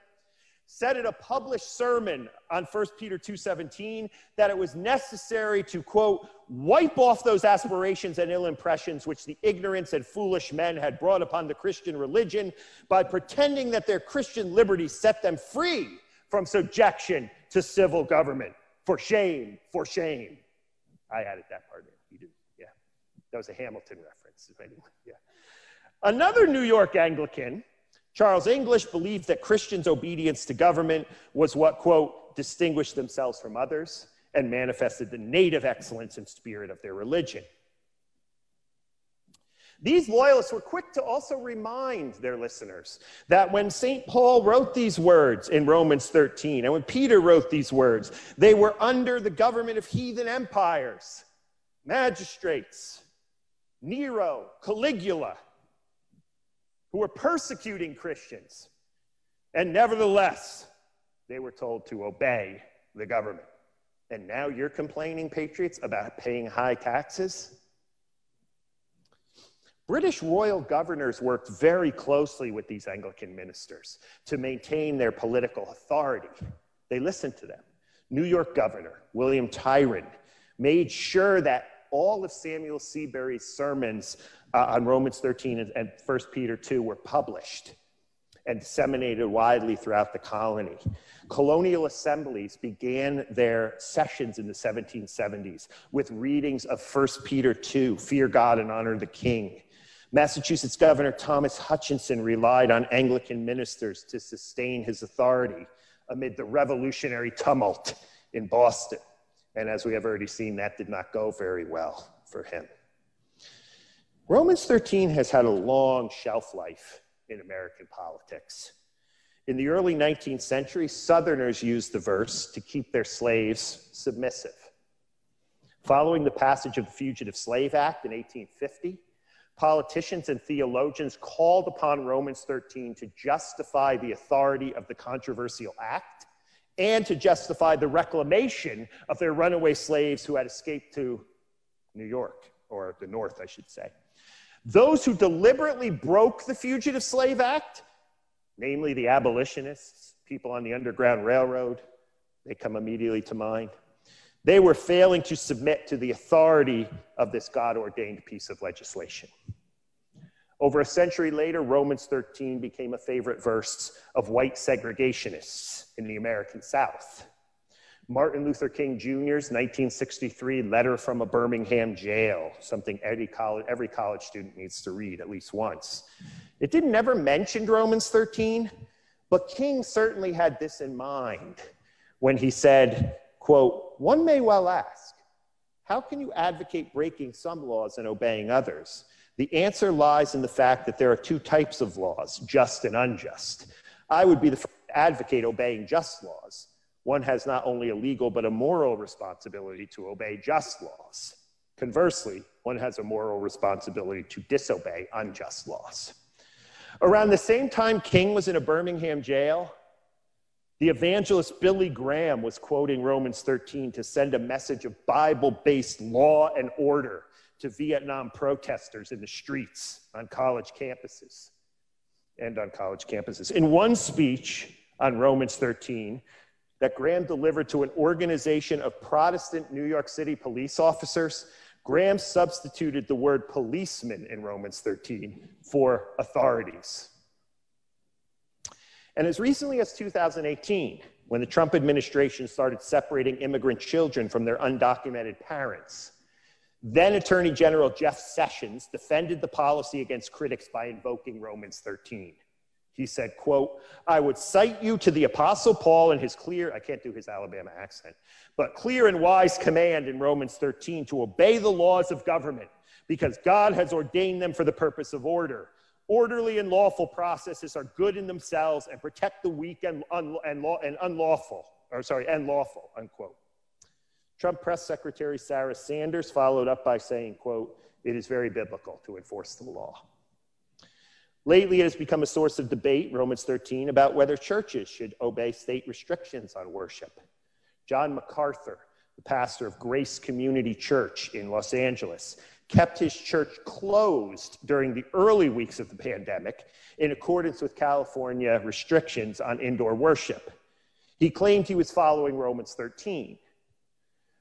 Said in a published sermon on 1 Peter 2:17 that it was necessary to quote wipe off those aspirations and ill impressions which the ignorance and foolish men had brought upon the Christian religion by pretending that their Christian liberty set them free from subjection to civil government. For shame, for shame. I added that part in. You did, yeah. That was a Hamilton reference. Yeah. Another New York Anglican, Charles Inglis, believed that Christians' obedience to government was what, quote, distinguished themselves from others and manifested the native excellence and spirit of their religion. These loyalists were quick to also remind their listeners that when St. Paul wrote these words in Romans 13, and when Peter wrote these words, they were under the government of heathen empires, magistrates, Nero, Caligula, who were persecuting Christians. And nevertheless, they were told to obey the government. And now you're complaining, patriots, about paying high taxes? British royal governors worked very closely with these Anglican ministers to maintain their political authority. They listened to them. New York governor William Tryon made sure that all of Samuel Seabury's sermons uh, on Romans 13 and, and 1 Peter 2 were published and disseminated widely throughout the colony. Colonial assemblies began their sessions in the 1770s with readings of 1 Peter 2, Fear God and Honor the King. Massachusetts Governor Thomas Hutchinson relied on Anglican ministers to sustain his authority amid the revolutionary tumult in Boston. And as we have already seen, that did not go very well for him. Romans 13 has had a long shelf life in American politics. In the early 19th century, Southerners used the verse to keep their slaves submissive. Following the passage of the Fugitive Slave Act in 1850, politicians and theologians called upon Romans 13 to justify the authority of the controversial act and to justify the reclamation of their runaway slaves who had escaped to New York, or the North, I should say. Those who deliberately broke the Fugitive Slave Act, namely the abolitionists, people on the Underground Railroad, they come immediately to mind. They were failing to submit to the authority of this God ordained piece of legislation. Over a century later, Romans 13 became a favorite verse of white segregationists in the American South. Martin Luther King Jr.'s 1963 letter from a Birmingham jail, something every college, every college student needs to read at least once. It didn't ever mention Romans 13, but King certainly had this in mind when he said, quote, one may well ask, how can you advocate breaking some laws and obeying others? The answer lies in the fact that there are two types of laws, just and unjust. I would be the first to advocate obeying just laws. One has not only a legal but a moral responsibility to obey just laws. Conversely, one has a moral responsibility to disobey unjust laws. Around the same time King was in a Birmingham jail, the evangelist Billy Graham was quoting Romans 13 to send a message of Bible based law and order to Vietnam protesters in the streets on college campuses and on college campuses. In one speech on Romans 13, that Graham delivered to an organization of Protestant New York City police officers, Graham substituted the word policeman in Romans 13 for authorities. And as recently as 2018, when the Trump administration started separating immigrant children from their undocumented parents, then Attorney General Jeff Sessions defended the policy against critics by invoking Romans 13. He said, quote, I would cite you to the apostle Paul and his clear, I can't do his Alabama accent, but clear and wise command in Romans 13 to obey the laws of government because God has ordained them for the purpose of order. Orderly and lawful processes are good in themselves and protect the weak and, un- and, law- and unlawful, or sorry, and lawful, unquote. Trump press secretary Sarah Sanders followed up by saying, quote, it is very biblical to enforce the law. Lately, it has become a source of debate, Romans 13, about whether churches should obey state restrictions on worship. John MacArthur, the pastor of Grace Community Church in Los Angeles, kept his church closed during the early weeks of the pandemic in accordance with California restrictions on indoor worship. He claimed he was following Romans 13.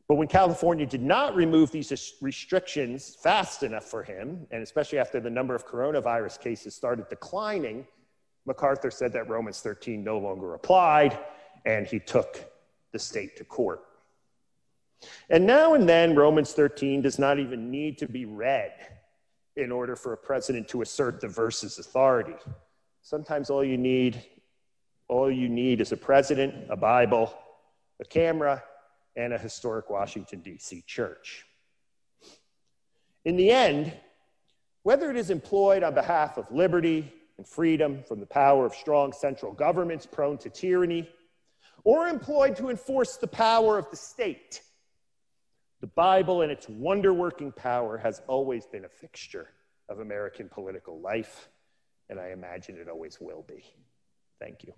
But when California did not remove these restrictions fast enough for him, and especially after the number of coronavirus cases started declining, MacArthur said that Romans 13 no longer applied, and he took the state to court. And now and then, Romans 13 does not even need to be read in order for a president to assert the verse's authority. Sometimes all you need, all you need is a president, a Bible, a camera, and a historic Washington, D.C. church. In the end, whether it is employed on behalf of liberty and freedom from the power of strong central governments prone to tyranny, or employed to enforce the power of the state, the Bible and its wonder working power has always been a fixture of American political life, and I imagine it always will be. Thank you.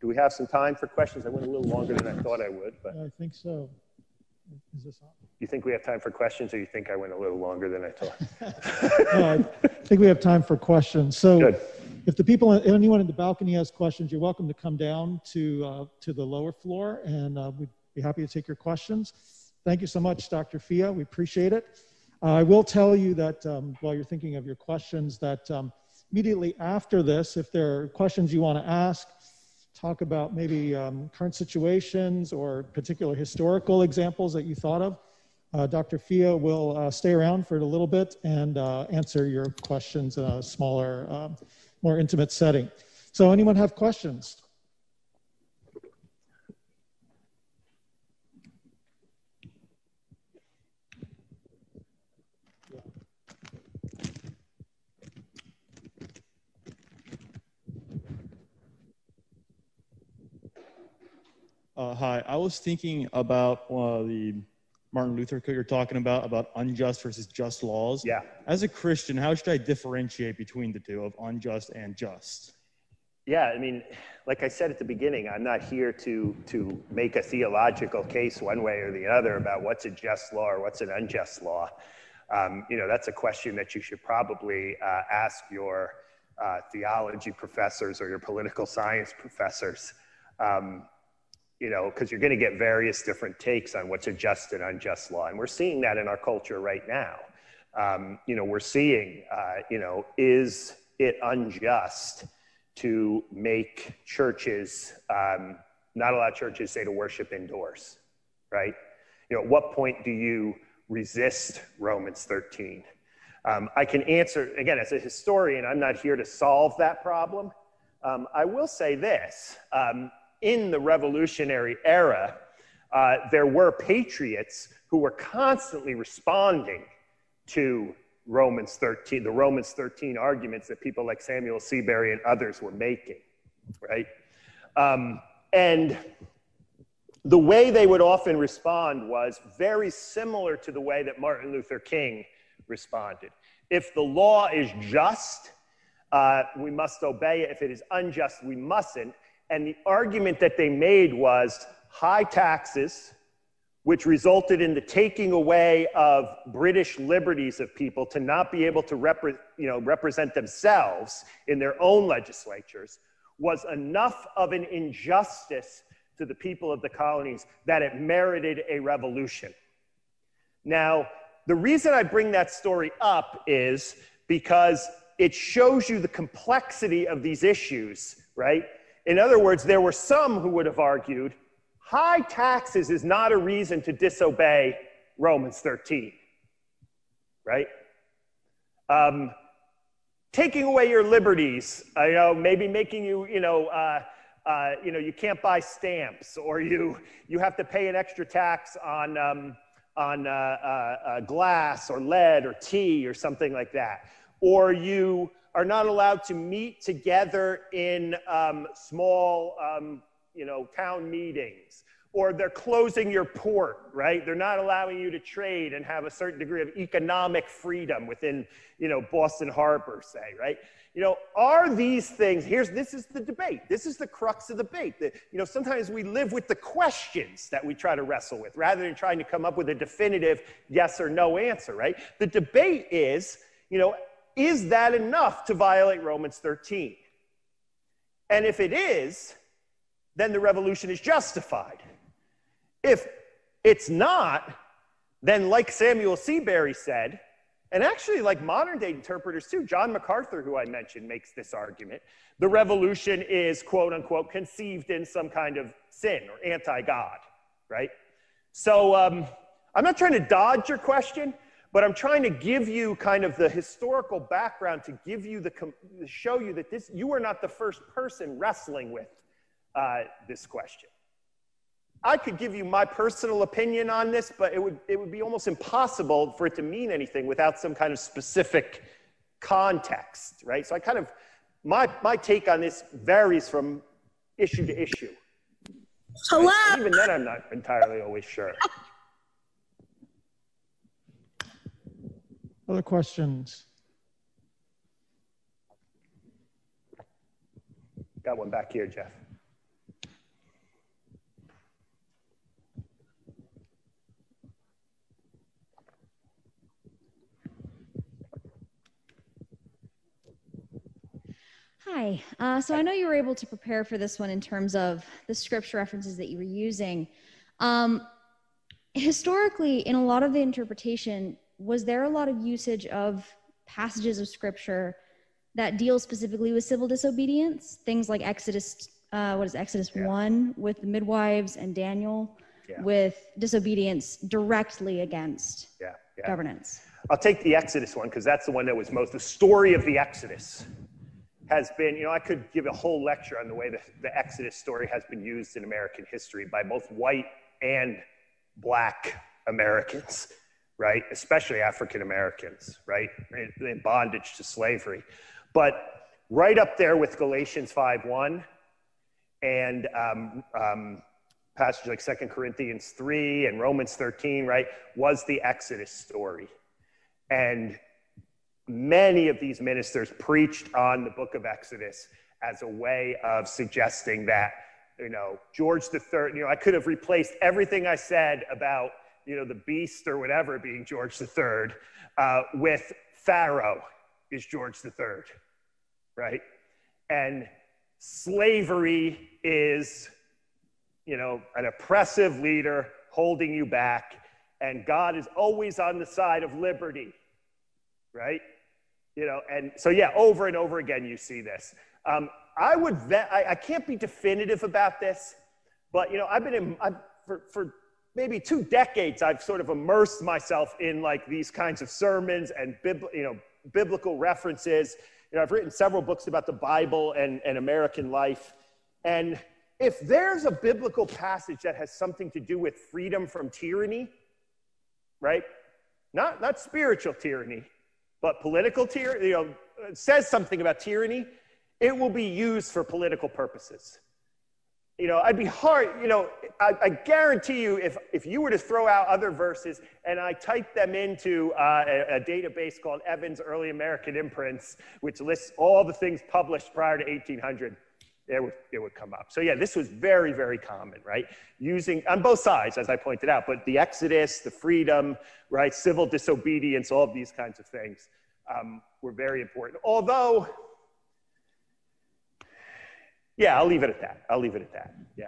Do we have some time for questions? I went a little longer than I thought I would, but I think so. Is this on? you think we have time for questions or you think I went a little longer than I thought? [laughs] no, I think we have time for questions. So Good. if the people, anyone in the balcony has questions, you're welcome to come down to, uh, to the lower floor and uh, we'd be happy to take your questions. Thank you so much, Dr. Fea. We appreciate it. Uh, I will tell you that um, while you're thinking of your questions, that um, immediately after this, if there are questions you want to ask, talk about maybe um, current situations or particular historical examples that you thought of, uh, Dr. Fea will uh, stay around for a little bit and uh, answer your questions in a smaller, um, more intimate setting. So anyone have questions? Uh, hi, I was thinking about uh, the Martin Luther King you're talking about, about unjust versus just laws. Yeah. As a Christian, how should I differentiate between the two of unjust and just? Yeah, I mean, like I said at the beginning, I'm not here to, to make a theological case one way or the other about what's a just law or what's an unjust law. Um, you know, that's a question that you should probably uh, ask your uh, theology professors or your political science professors. Um, you know, because you're going to get various different takes on what's a just and unjust law. And we're seeing that in our culture right now. Um, you know, we're seeing, uh, you know, is it unjust to make churches, um, not allow churches, say, to worship indoors, right? You know, at what point do you resist Romans 13? Um, I can answer, again, as a historian, I'm not here to solve that problem. Um, I will say this um, in the revolutionary era, uh, there were patriots who were constantly responding to Romans 13, the Romans 13 arguments that people like Samuel Seabury and others were making, right? Um, and the way they would often respond was very similar to the way that Martin Luther King responded. If the law is just, uh, we must obey it. If it is unjust, we mustn't. And the argument that they made was high taxes which resulted in the taking away of British liberties of people to not be able to repre- you know, represent themselves in their own legislatures, was enough of an injustice to the people of the colonies that it merited a revolution. Now, the reason I bring that story up is because it shows you the complexity of these issues, right? In other words, there were some who would have argued high taxes is not a reason to disobey Romans 13, right? Um, taking away your liberties, you know, maybe making you, you know, uh, uh, you know, you can't buy stamps, or you you have to pay an extra tax on um, on uh, uh, uh glass or lead or tea or something like that, or you are not allowed to meet together in um, small, um, you know, town meetings, or they're closing your port, right? They're not allowing you to trade and have a certain degree of economic freedom within, you know, Boston Harbor, say, right? You know, are these things, here's, this is the debate. This is the crux of the debate. That, you know, sometimes we live with the questions that we try to wrestle with rather than trying to come up with a definitive yes or no answer, right? The debate is, you know, is that enough to violate Romans 13? And if it is, then the revolution is justified. If it's not, then like Samuel Seabury said, and actually like modern day interpreters too, John MacArthur, who I mentioned, makes this argument. The revolution is quote unquote conceived in some kind of sin or anti God, right? So um, I'm not trying to dodge your question, but I'm trying to give you kind of the historical background to give you the, to show you that this, you are not the first person wrestling with uh, this question. I could give you my personal opinion on this, but it would, it would be almost impossible for it to mean anything without some kind of specific context, right? So I kind of, my, my take on this varies from issue to issue. Hello? Even then, I'm not entirely always sure. [laughs] Other questions? Got one back here, Jeff. Hi. Uh, so I know you were able to prepare for this one in terms of the scripture references that you were using. Um, historically, in a lot of the interpretation, was there a lot of usage of passages of scripture that deal specifically with civil disobedience? Things like Exodus, uh, what is Exodus yeah. 1 with the midwives and Daniel yeah. with disobedience directly against yeah, governance? I'll take the Exodus one because that's the one that was most, the story of the Exodus has been, you know, I could give a whole lecture on the way the, the Exodus story has been used in American history by both white and black Americans right? Especially African Americans, right? In bondage to slavery. But right up there with Galatians 5.1 and um, um, passages like Second Corinthians 3 and Romans 13, right, was the Exodus story. And many of these ministers preached on the book of Exodus as a way of suggesting that, you know, George III, you know, I could have replaced everything I said about you know, the beast or whatever being George III, uh, with Pharaoh is George III, right? And slavery is, you know, an oppressive leader holding you back, and God is always on the side of liberty, right? You know, and so yeah, over and over again you see this. Um, I would, vet, I, I can't be definitive about this, but you know, I've been in, I've, for, for maybe two decades, I've sort of immersed myself in like these kinds of sermons and you know, biblical references. You know, I've written several books about the Bible and, and American life. And if there's a biblical passage that has something to do with freedom from tyranny, right? Not, not spiritual tyranny, but political tyranny, you know, says something about tyranny, it will be used for political purposes you know, I'd be hard, you know, I, I, guarantee you if, if you were to throw out other verses and I type them into uh, a, a, database called Evans Early American Imprints, which lists all the things published prior to 1800, it would, it would come up. So yeah, this was very, very common, right? Using, on both sides, as I pointed out, but the Exodus, the freedom, right? Civil disobedience, all of these kinds of things um, were very important. Although, yeah, I'll leave it at that. I'll leave it at that, yeah.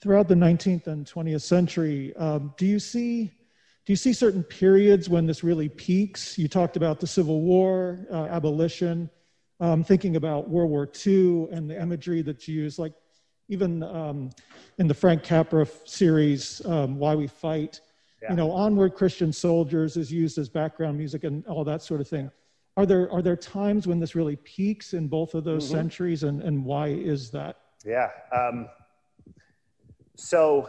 Throughout the 19th and 20th century, um, do you see do you see certain periods when this really peaks? You talked about the Civil War, uh, abolition, um, thinking about World War II and the imagery that's used, like even um, in the Frank Capra series, um, Why We Fight, yeah. you know, Onward Christian Soldiers is used as background music and all that sort of thing. Are there, are there times when this really peaks in both of those mm-hmm. centuries, and, and why is that? Yeah. Um, so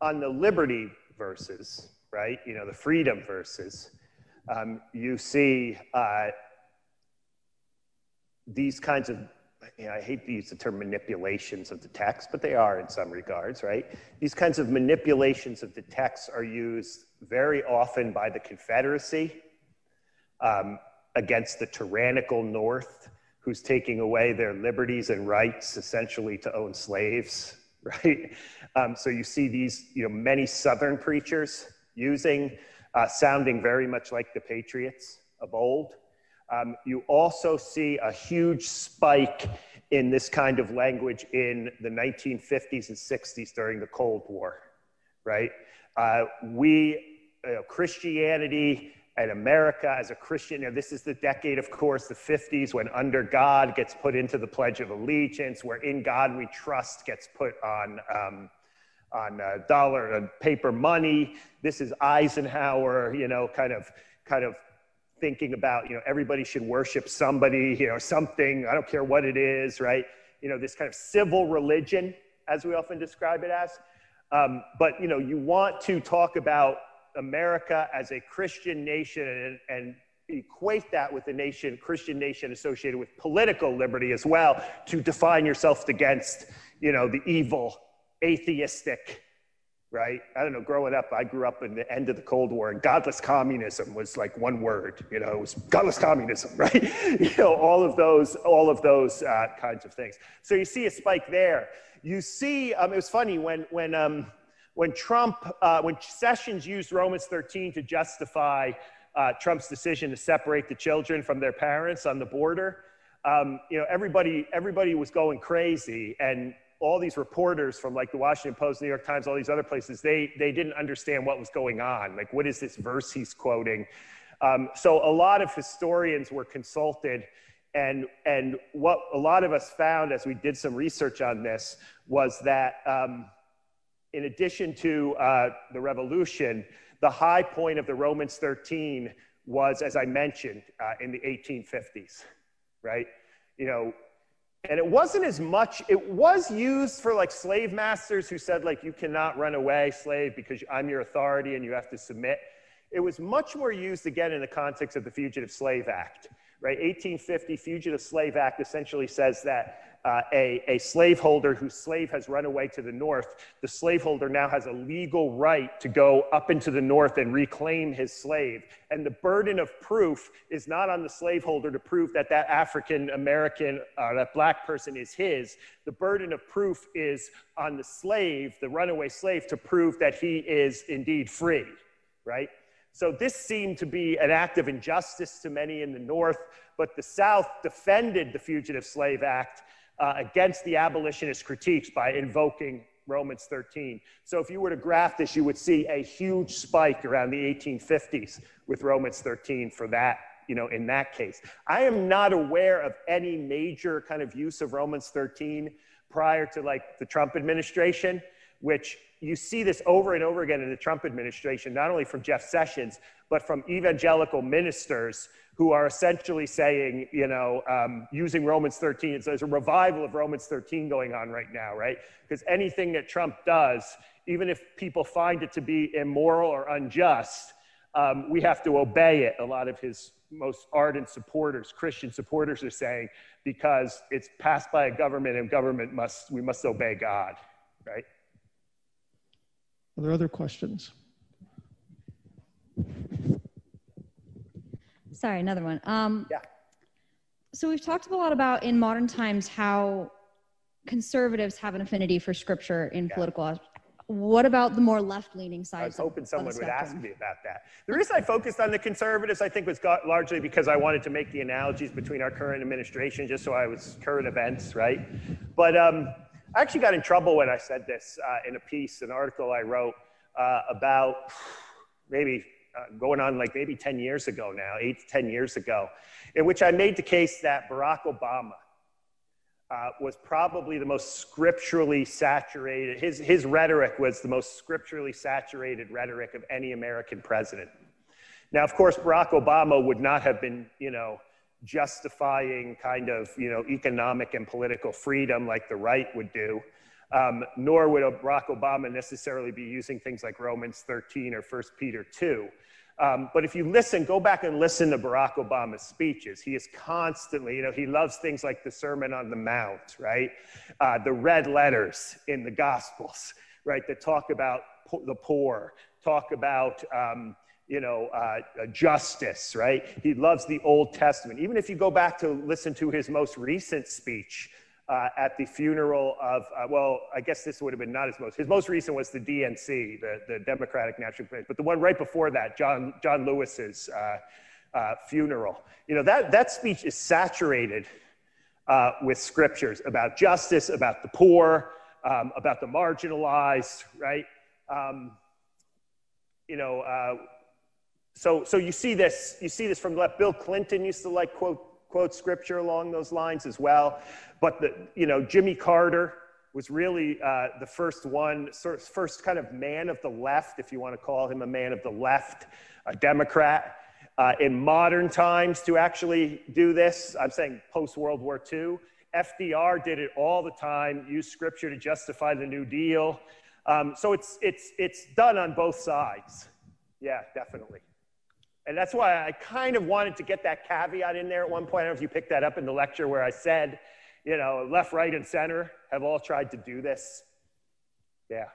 on the liberty verses, right, you know, the freedom verses, um, you see uh, these kinds of you know, I hate to use the term manipulations of the text, but they are in some regards, right? These kinds of manipulations of the text are used very often by the Confederacy um, against the tyrannical North, who's taking away their liberties and rights essentially to own slaves, [laughs] right? Um, so you see these, you know, many Southern preachers using, uh, sounding very much like the Patriots of old. Um, you also see a huge spike in this kind of language in the 1950s and 60s during the Cold War, right? Uh, we, uh, Christianity and America as a Christian, you know, this is the decade, of course, the 50s, when under God gets put into the Pledge of Allegiance, where in God we trust gets put on. Um, on uh, dollar and paper money. This is Eisenhower, you know, kind of, kind of thinking about, you know, everybody should worship somebody, you know, something, I don't care what it is, right? You know, this kind of civil religion, as we often describe it as. Um, but, you know, you want to talk about America as a Christian nation and, and equate that with a nation, Christian nation associated with political liberty as well, to define yourself against, you know, the evil, atheistic, right? I don't know, growing up, I grew up in the end of the Cold War and godless communism was like one word, you know, it was godless communism, [laughs] right? you know, all of those, all of those uh, kinds of things. So you see a spike there. You see, um, it was funny when, when, um, when Trump, uh, when Sessions used Romans 13 to justify uh, Trump's decision to separate the children from their parents on the border, um, you know, everybody, everybody was going crazy. And all these reporters from like the Washington Post, New York Times, all these other places, they, they didn't understand what was going on. Like, what is this verse he's quoting? Um, so a lot of historians were consulted. And, and what a lot of us found as we did some research on this was that um, in addition to uh, the revolution, the high point of the Romans 13 was, as I mentioned, uh, in the 1850s, right? You know, and it wasn't as much it was used for like slave masters who said like you cannot run away slave because i'm your authority and you have to submit it was much more used again in the context of the fugitive slave act right 1850 fugitive slave act essentially says that uh, a, a slaveholder whose slave has run away to the north, the slaveholder now has a legal right to go up into the north and reclaim his slave. And the burden of proof is not on the slaveholder to prove that that African American, uh, that black person is his. The burden of proof is on the slave, the runaway slave, to prove that he is indeed free, right? So this seemed to be an act of injustice to many in the North, but the South defended the Fugitive Slave Act uh, against the abolitionist critiques by invoking Romans 13. So if you were to graph this, you would see a huge spike around the 1850s with Romans 13 for that, you know, in that case. I am not aware of any major kind of use of Romans 13 prior to like the Trump administration, which you see this over and over again in the Trump administration, not only from Jeff Sessions, but from evangelical ministers who are essentially saying, you know, um, using Romans 13. So there's a revival of Romans 13 going on right now, right? Because anything that Trump does, even if people find it to be immoral or unjust, um, we have to obey it. A lot of his most ardent supporters, Christian supporters, are saying because it's passed by a government and government must, we must obey God, right? Are there other questions? Sorry, another one. Um, yeah. so we've talked a lot about in modern times how conservatives have an affinity for scripture in Yeah. political. What about the more left-leaning side? I was hoping of someone would ask me about that. The reason I focused on the conservatives, I think, was got largely because I wanted to make the analogies between our current administration, just so I was current events, right? But um, I actually got in trouble when I said this uh, in a piece, an article I wrote uh, about maybe uh, going on like maybe 10 years ago now, eight to 10 years ago, in which I made the case that Barack Obama uh, was probably the most scripturally saturated, his, his rhetoric was the most scripturally saturated rhetoric of any American president. Now, of course, Barack Obama would not have been, you know, justifying kind of, you know, economic and political freedom like the right would do. Um, nor would Barack Obama necessarily be using things like Romans 13 or 1 Peter 2. Um, but if you listen, go back and listen to Barack Obama's speeches. He is constantly, you know, he loves things like the Sermon on the Mount, right? Uh, the red letters in the Gospels, right, that talk about po- the poor, talk about, um, you know, uh, uh, justice, right? He loves the Old Testament. Even if you go back to listen to his most recent speech, uh, at the funeral of, uh, well, I guess this would have been not his most, his most recent was the DNC, the, the Democratic National Committee, but the one right before that, John, John Lewis's uh, uh, funeral. You know, that, that speech is saturated with scriptures about justice, about the poor, um, about the marginalized, right? Um, you know, so, so you see this, you see this from the left. Bill Clinton used to like quote quote scripture along those lines as well. But the, you know, Jimmy Carter was really uh, the first one, first kind of man of the left, if you want to call him a man of the left, a Democrat. Uh, in modern times to actually do this, I'm saying post World War II. FDR did it all the time, used scripture to justify the New Deal. Um, so it's, it's, it's done on both sides. Yeah, definitely. And that's why I kind of wanted to get that caveat in there at one point. I don't know if you picked that up in the lecture where I said, you know, left, right, and center have all tried to do this. Yeah.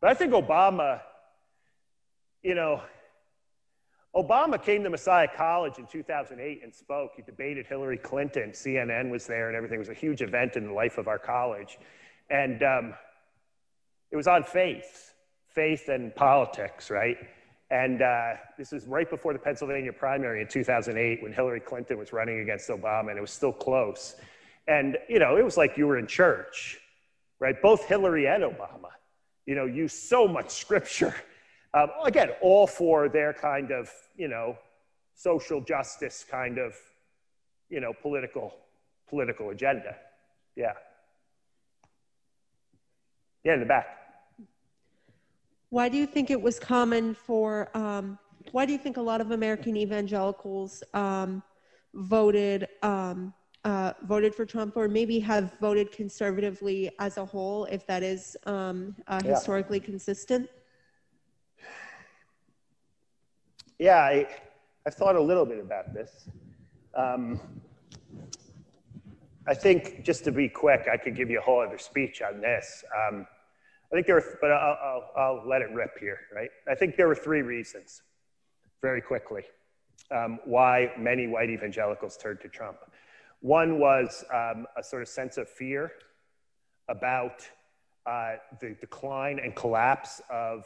But I think Obama, you know, Obama came to Messiah College in 2008 and spoke. He debated Hillary Clinton. CNN was there and everything. It was a huge event in the life of our college. And um, it was on faith, faith and politics, right? And uh, this was right before the Pennsylvania primary in 2008 when Hillary Clinton was running against Obama, and it was still close. And, you know, it was like you were in church, right? Both Hillary and Obama, you know, use so much scripture. [laughs] Um, again, all for their kind of, you know, social justice kind of, you know, political, political agenda. Yeah. Yeah, in the back. Why do you think it was common for, um, why do you think a lot of American evangelicals um, voted, um, uh, voted for Trump or maybe have voted conservatively as a whole, if that is um, uh, Yeah. historically consistent? Yeah, I, I've thought a little bit about this. Um, I think, just to be quick, I could give you a whole other speech on this. Um, I think there were, but I'll, I'll, I'll let it rip here, right? I think there were three reasons, very quickly, um, why many white evangelicals turned to Trump. One was um, a sort of sense of fear about uh, the decline and collapse of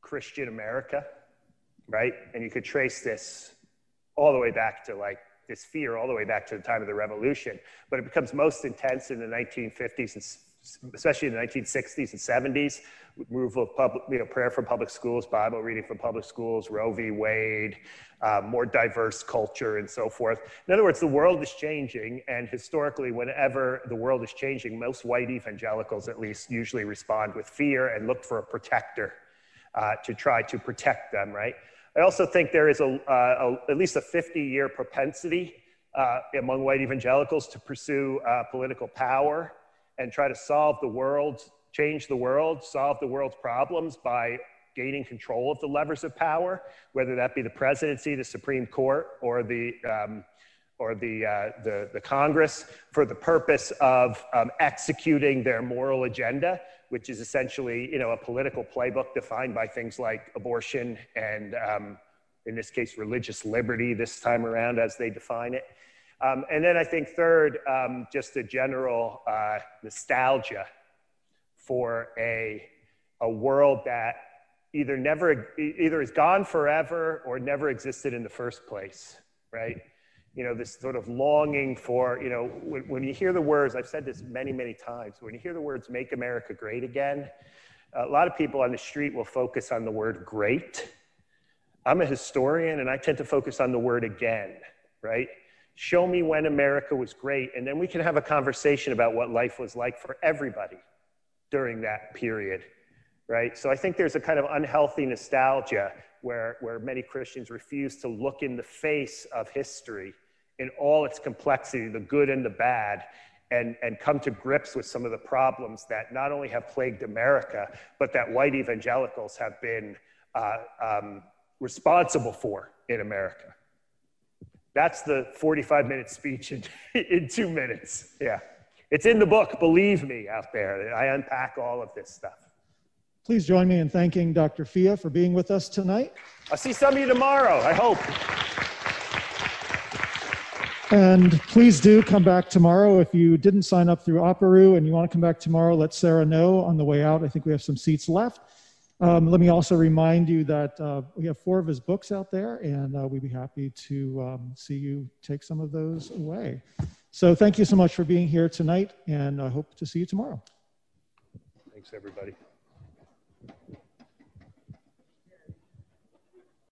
Christian America, right? And you could trace this all the way back to like this fear, all the way back to the time of the revolution. But it becomes most intense in the 1950s and especially in the 1960s and 70s, removal of public, you know, prayer from public schools, Bible reading from public schools, Roe v. Wade, uh, more diverse culture, and so forth. In other words, the world is changing, and historically, whenever the world is changing, most white evangelicals, at least, usually respond with fear and look for a protector uh, to try to protect them, right? I also think there is a, uh, a at least a 50 year propensity uh, among white evangelicals to pursue uh, political power and try to solve the world, change the world, solve the world's problems by gaining control of the levers of power, whether that be the presidency, the Supreme Court, or the um, or the, uh, the, the Congress for the purpose of um, executing their moral agenda, which is essentially, you know, a political playbook defined by things like abortion and, um, in this case, religious liberty this time around as they define it. Um, and then I think third, um, just a general uh, nostalgia for a, a world that either never either is gone forever or never existed in the first place, right? You know, this sort of longing for, you know, when, when you hear the words, I've said this many, many times, when you hear the words make America great again, a lot of people on the street will focus on the word great. I'm a historian and I tend to focus on the word again, right? Show me when America was great, and then we can have a conversation about what life was like for everybody during that period, right? So I think there's a kind of unhealthy nostalgia where, where many Christians refuse to look in the face of history in all its complexity, the good and the bad, and, and come to grips with some of the problems that not only have plagued America, but that white evangelicals have been uh, um, responsible for in America. That's the 45 minute speech in, [laughs] in two minutes. Yeah. It's in the book, believe me, out there. I unpack all of this stuff. Please join me in thanking Dr. Fea for being with us tonight. I'll see some of you tomorrow, I hope. And please do come back tomorrow. If you didn't sign up through Operu and you want to come back tomorrow, let Sarah know on the way out. I think we have some seats left. Um, let me also remind you that uh, we have four of his books out there, and uh, we'd be happy to um, see you take some of those away. So thank you so much for being here tonight, and I hope to see you tomorrow. Thanks, everybody.